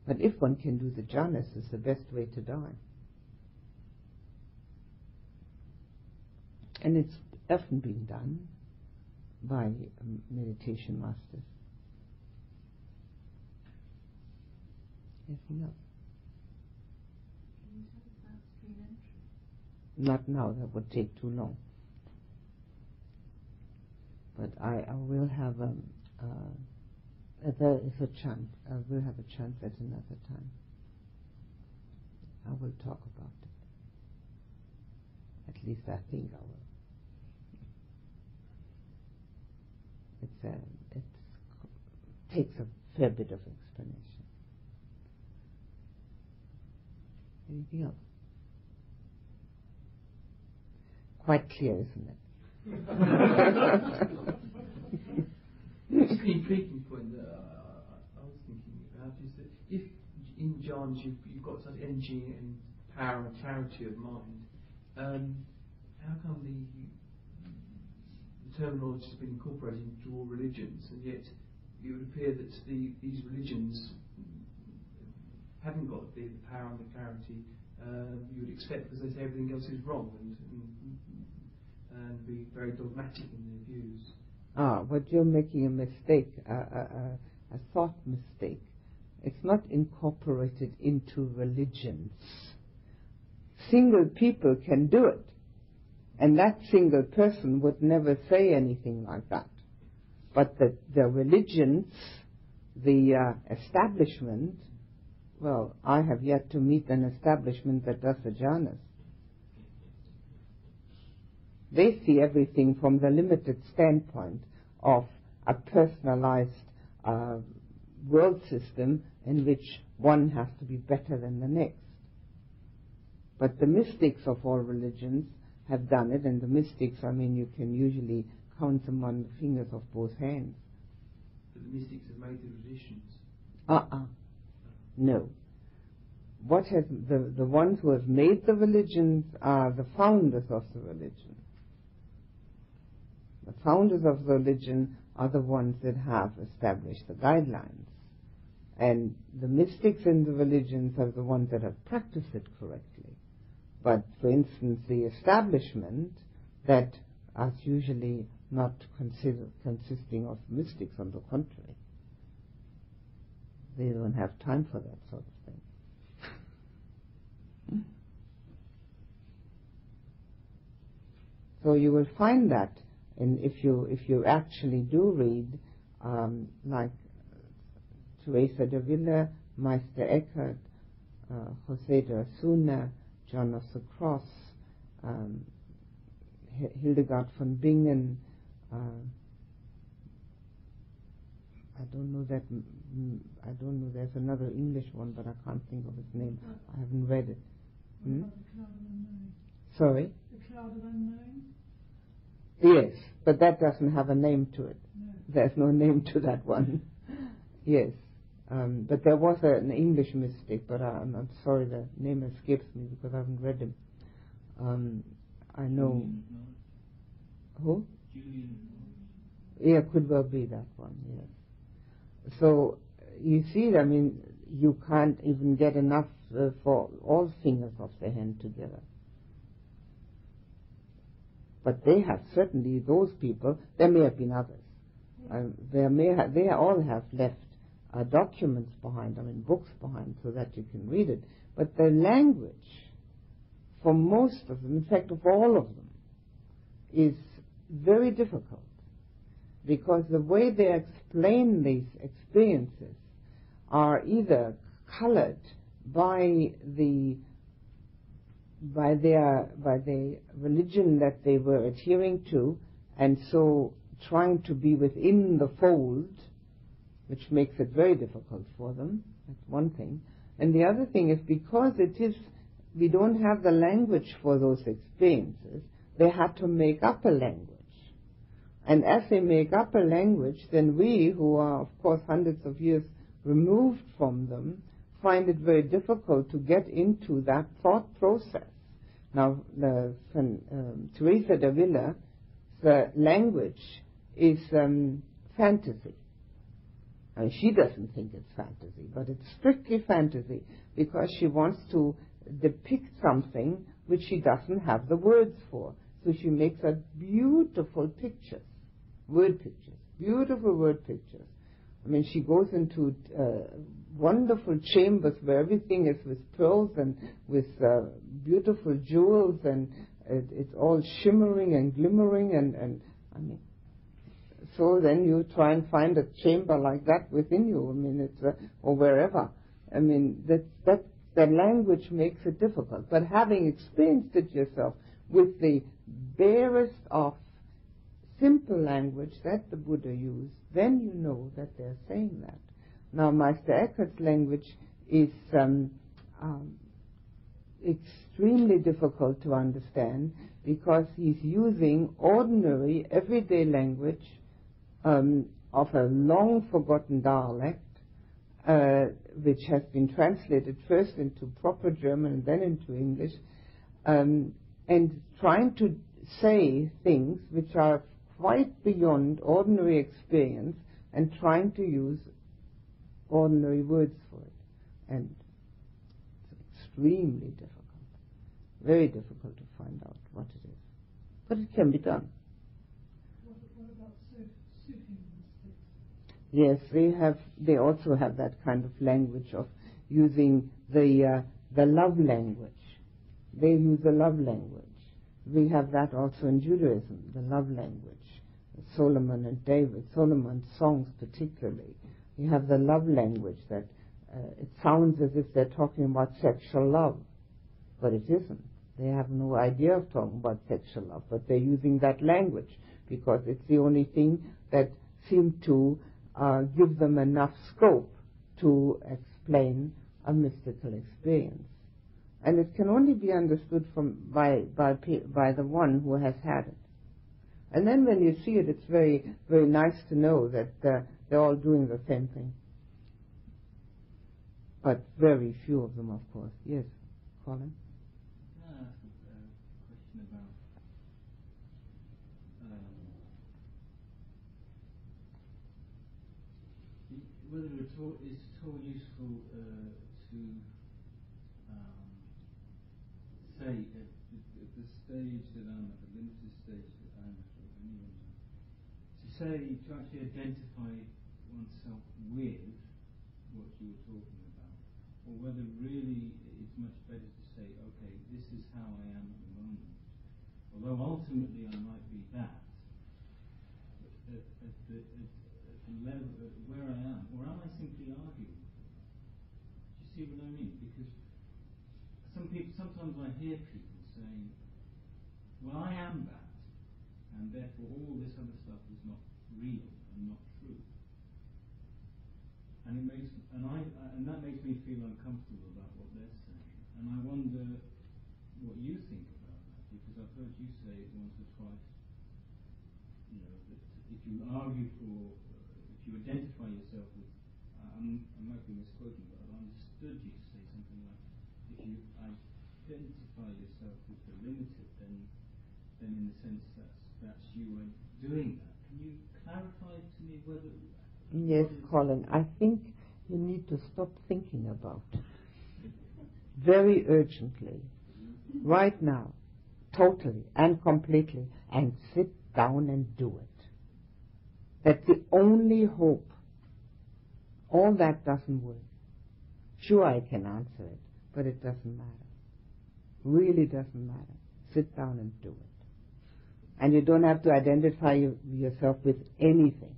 But if one can do the jhanas, it's the best way to die. And it's often been done by meditation masters. Anything else? Not now, that would take too long. But I, I will have um, uh, there is a chance. I will have a chance at another time. I will talk about it. At least I think I will. It's a, it takes a fair bit of explanation. Anything else? Quite clear, isn't it? it's an intriguing point that uh, I was thinking about is that if in jhanas you've, you've got such energy and power and clarity of mind, um, how come the terminology has been incorporated into all religions and yet it would appear that the, these religions haven't got the, the power and the clarity uh, you would expect because they say everything else is wrong and, and, and be very dogmatic in their views. Ah, but you're making a mistake, a, a, a thought mistake. It's not incorporated into religions. Single people can do it. And that single person would never say anything like that. But the, the religions, the uh, establishment, well, I have yet to meet an establishment that does the jhanas. They see everything from the limited standpoint of a personalized uh, world system in which one has to be better than the next. But the mystics of all religions have done it, and the mystics, I mean, you can usually count them on the fingers of both hands. But the mystics have made the traditions. Uh-uh. No. What has the, the ones who have made the religions are the founders of the religion. The founders of the religion are the ones that have established the guidelines. And the mystics in the religions are the ones that have practiced it correctly. But, for instance, the establishment that are usually not consider, consisting of mystics, on the contrary. They don't have time for that sort of thing. so you will find that and if you if you actually do read, um, like Teresa de Avila, Meister Eckhart, uh, Jose de Osuna, John of the Cross, um, Hildegard von Bingen. Uh, I don't know that. I don't know. There's another English one, but I can't think of his name. I haven't read it. Hmm? Sorry. The Cloud of Unknowing. Yes, but that doesn't have a name to it. No. There's no name to that one. yes. Um, but there was a, an English mystic, but I, am sorry the name escapes me because I haven't read him. Um, I know. Who? Julian. Yeah, could well be that one, yes. So, you see, I mean, you can't even get enough uh, for all fingers of the hand together. But they have certainly those people. There may have been others. Uh, there may ha- they all have left documents behind, I mean books behind, so that you can read it. But the language, for most of them, in fact, of all of them, is very difficult because the way they explain these experiences are either colored by the by their by the religion that they were adhering to, and so trying to be within the fold, which makes it very difficult for them. That's one thing. And the other thing is because it is we don't have the language for those experiences, they had to make up a language. And as they make up a language, then we, who are of course hundreds of years removed from them, find it very difficult to get into that thought process. Now, the, um, Teresa the language is um, fantasy. And she doesn't think it's fantasy, but it's strictly fantasy because she wants to depict something which she doesn't have the words for. So she makes a beautiful pictures, word pictures, beautiful word pictures I mean, she goes into uh, wonderful chambers where everything is with pearls and with uh, beautiful jewels and it, it's all shimmering and glimmering and, and I mean, so then you try and find a chamber like that within you. I mean, it's uh, or wherever. I mean, that that the language makes it difficult. But having experienced it yourself with the barest of simple language that the Buddha used, then you know that they're saying that. Now, Master Eckhart's language is um, um, extremely difficult to understand because he's using ordinary, everyday language um, of a long forgotten dialect, uh, which has been translated first into proper German and then into English, um, and trying to say things which are quite beyond ordinary experience and trying to use ordinary words for it. And it's extremely difficult. Very difficult to find out what it is. But it can be done. What, what about Sufi Yes, they have. They also have that kind of language of using the uh, the love language. They use the love language. We have that also in Judaism, the love language. Solomon and David, Solomon's songs particularly. You have the love language that uh, it sounds as if they're talking about sexual love, but it isn't. They have no idea of talking about sexual love, but they're using that language because it's the only thing that seemed to uh, give them enough scope to explain a mystical experience. And it can only be understood from, by, by, by the one who has had it. And then when you see it, it's very, very nice to know that uh, they're all doing the same thing. But very few of them, of course. Yes, Colin? Uh, question about um, whether it's all, useful uh, to um, say at, at the stage that I'm at, the limited stage that I'm at, or to say, to actually identify oneself with what you were talking about, or whether really it's much better to say, okay, this is how I am at the moment. Although ultimately I might be that, at, at, the, at, at the level at where I am, or am I simply arguing? Do you see what I mean? Because some people, sometimes I hear people saying, well, I am that, and therefore all this other stuff is not real and not true and it makes and I and that makes me feel uncomfortable about what they're saying. And I wonder what you think about that because I've heard you say it once or twice. You know that if you argue for, if you identify yourself with, I'm, I might be misquoting, but I've understood you to say something like, if you identify yourself with the limited, then then in the sense that's that's you doing that. Can you clarify to me whether Yes, Colin, I think you need to stop thinking about very urgently, right now, totally and completely, and sit down and do it. That's the only hope. All that doesn't work. Sure, I can answer it, but it doesn't matter. Really doesn't matter. Sit down and do it. And you don't have to identify yourself with anything.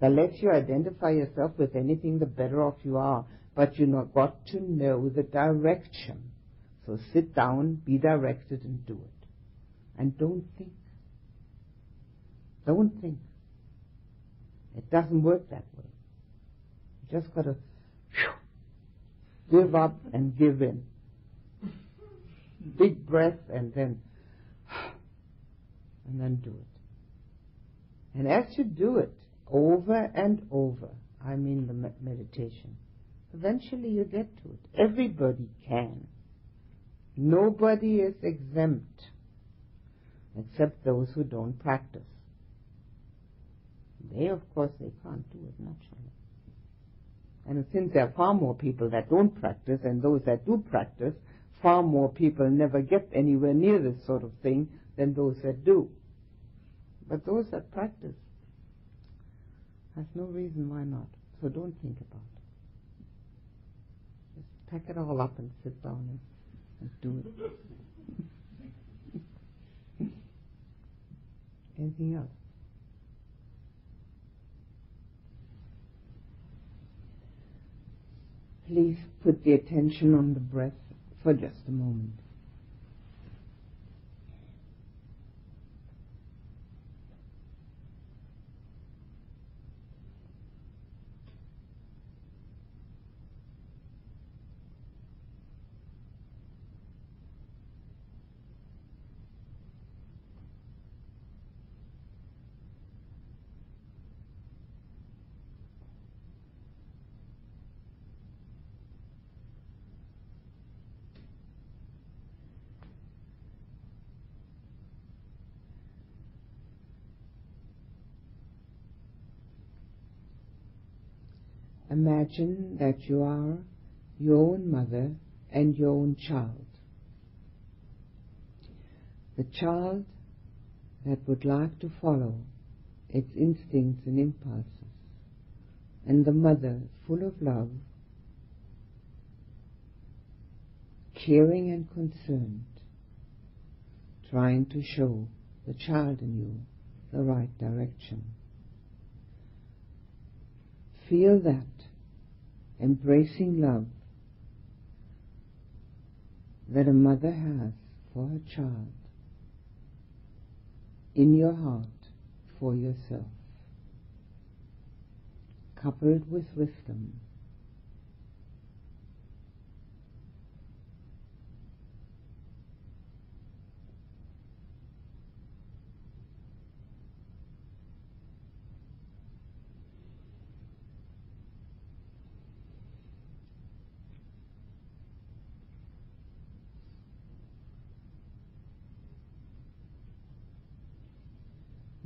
The less you identify yourself with anything, the better off you are. But you have got to know the direction. So sit down, be directed, and do it. And don't think. Don't think. It doesn't work that way. You just got to give up and give in. Big breath and then and then do it. And as you do it, over and over. I mean the meditation. Eventually you get to it. Everybody can. Nobody is exempt except those who don't practice. They, of course, they can't do it naturally. And since there are far more people that don't practice and those that do practice, far more people never get anywhere near this sort of thing than those that do. But those that practice, there's no reason why not. so don't think about it. Just pack it all up and sit down and, and do it. Anything else? Please put the attention on the breath for just a moment. Imagine that you are your own mother and your own child. The child that would like to follow its instincts and impulses, and the mother full of love, caring and concerned, trying to show the child in you the right direction. Feel that embracing love that a mother has for her child in your heart for yourself, coupled with wisdom.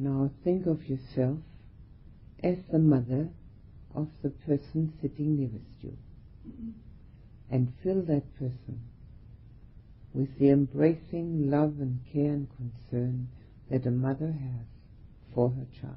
Now think of yourself as the mother of the person sitting nearest you and fill that person with the embracing love and care and concern that a mother has for her child.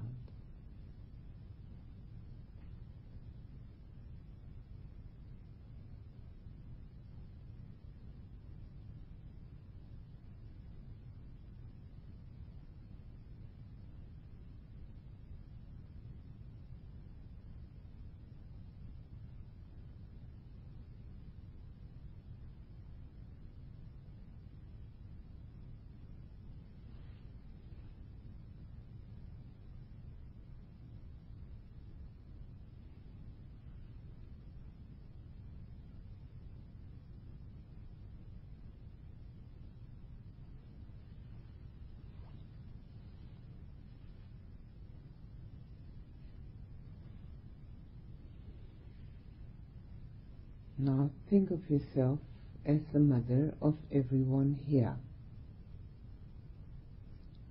Now think of yourself as the mother of everyone here.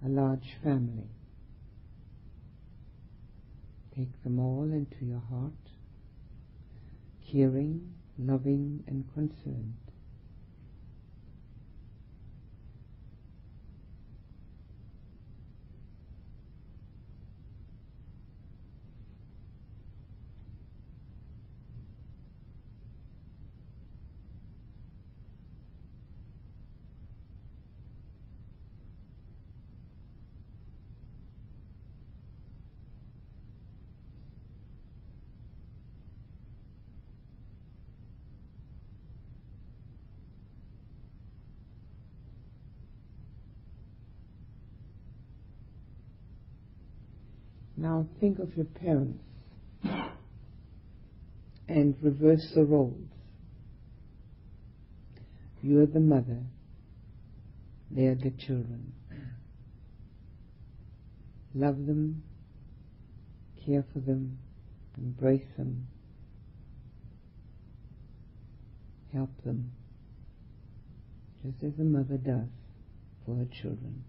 A large family. Take them all into your heart, caring, loving, and concerned. Now think of your parents and reverse the roles. You are the mother, they are the children. Love them, care for them, embrace them, help them, just as a mother does for her children.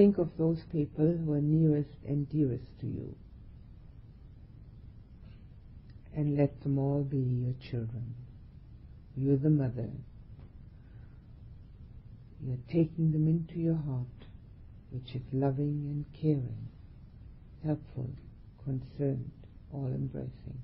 Think of those people who are nearest and dearest to you. And let them all be your children. You're the mother. You're taking them into your heart, which is loving and caring, helpful, concerned, all embracing.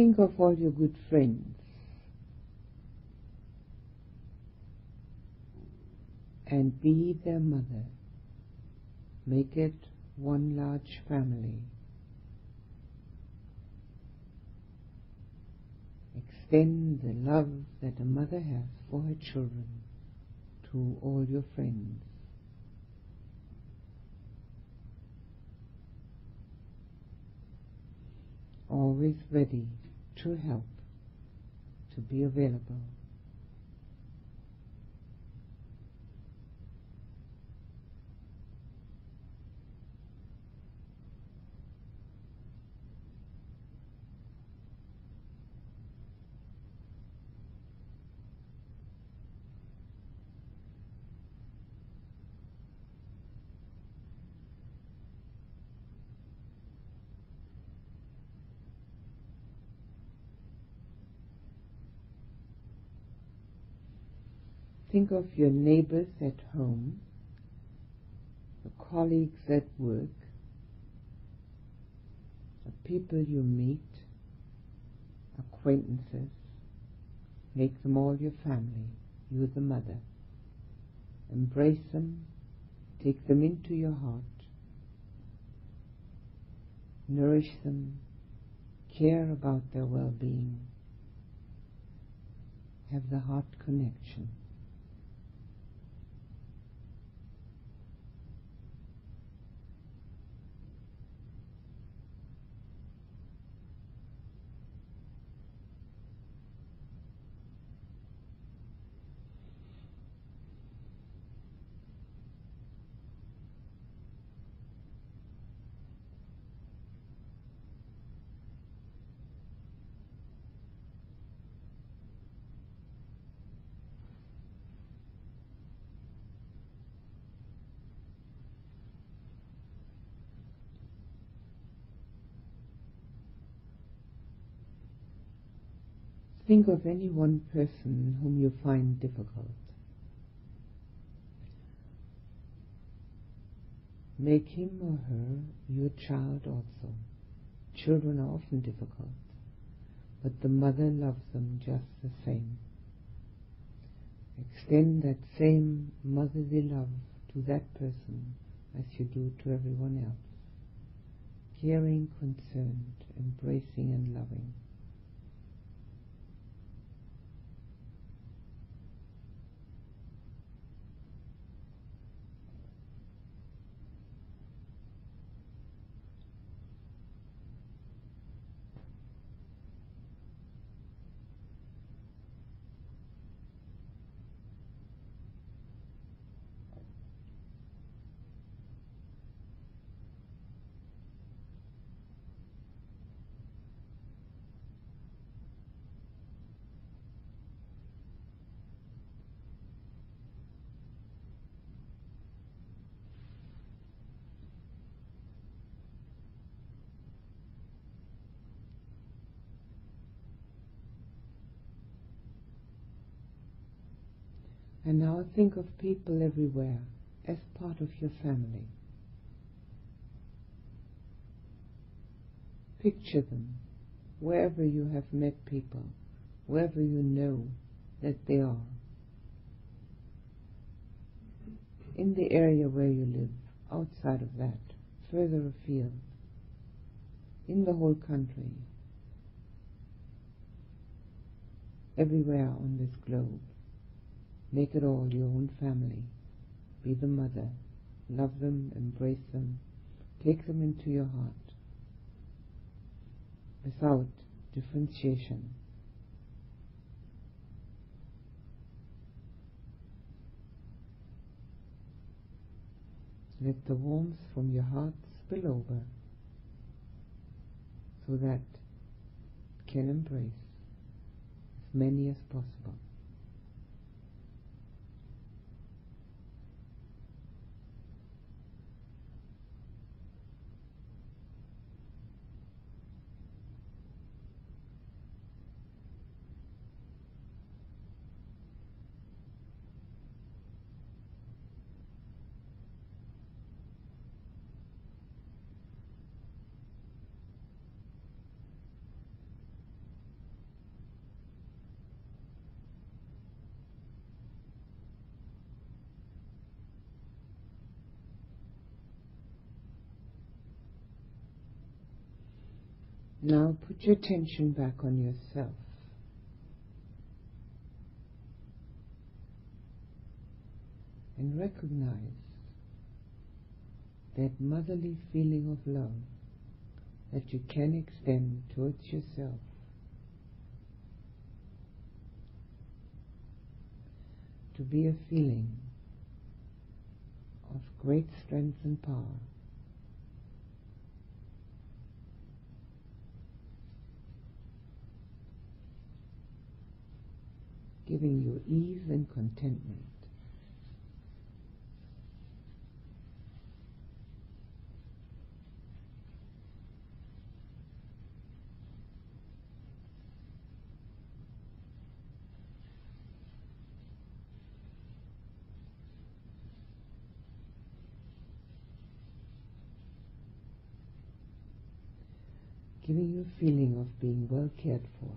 Think of all your good friends. And be their mother. Make it one large family. Extend the love that a mother has for her children to all your friends. Always ready to help, to be available. Think of your neighbors at home, the colleagues at work, the people you meet, acquaintances. Make them all your family. You're the mother. Embrace them. Take them into your heart. Nourish them. Care about their well-being. Have the heart connection. Think of any one person whom you find difficult. Make him or her your child also. Children are often difficult, but the mother loves them just the same. Extend that same motherly love to that person as you do to everyone else. Caring, concerned, embracing and loving. And now think of people everywhere as part of your family. Picture them wherever you have met people, wherever you know that they are. In the area where you live, outside of that, further afield, in the whole country, everywhere on this globe, make it all your own family. Be the mother. Love them, embrace them, take them into your heart without differentiation. Let the warmth from your heart spill over so that can embrace as many as possible. Now put your attention back on yourself. And recognize that motherly feeling of love that you can extend towards yourself. To be a feeling of great strength and power. Giving you ease and contentment. Giving you a feeling of being well cared for.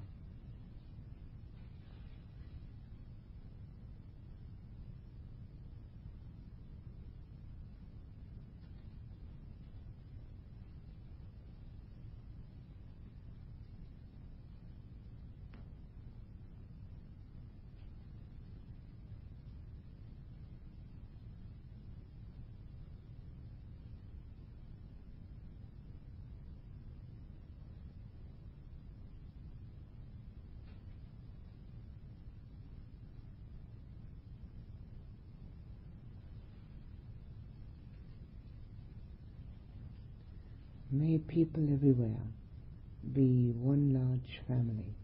May people everywhere be one large family.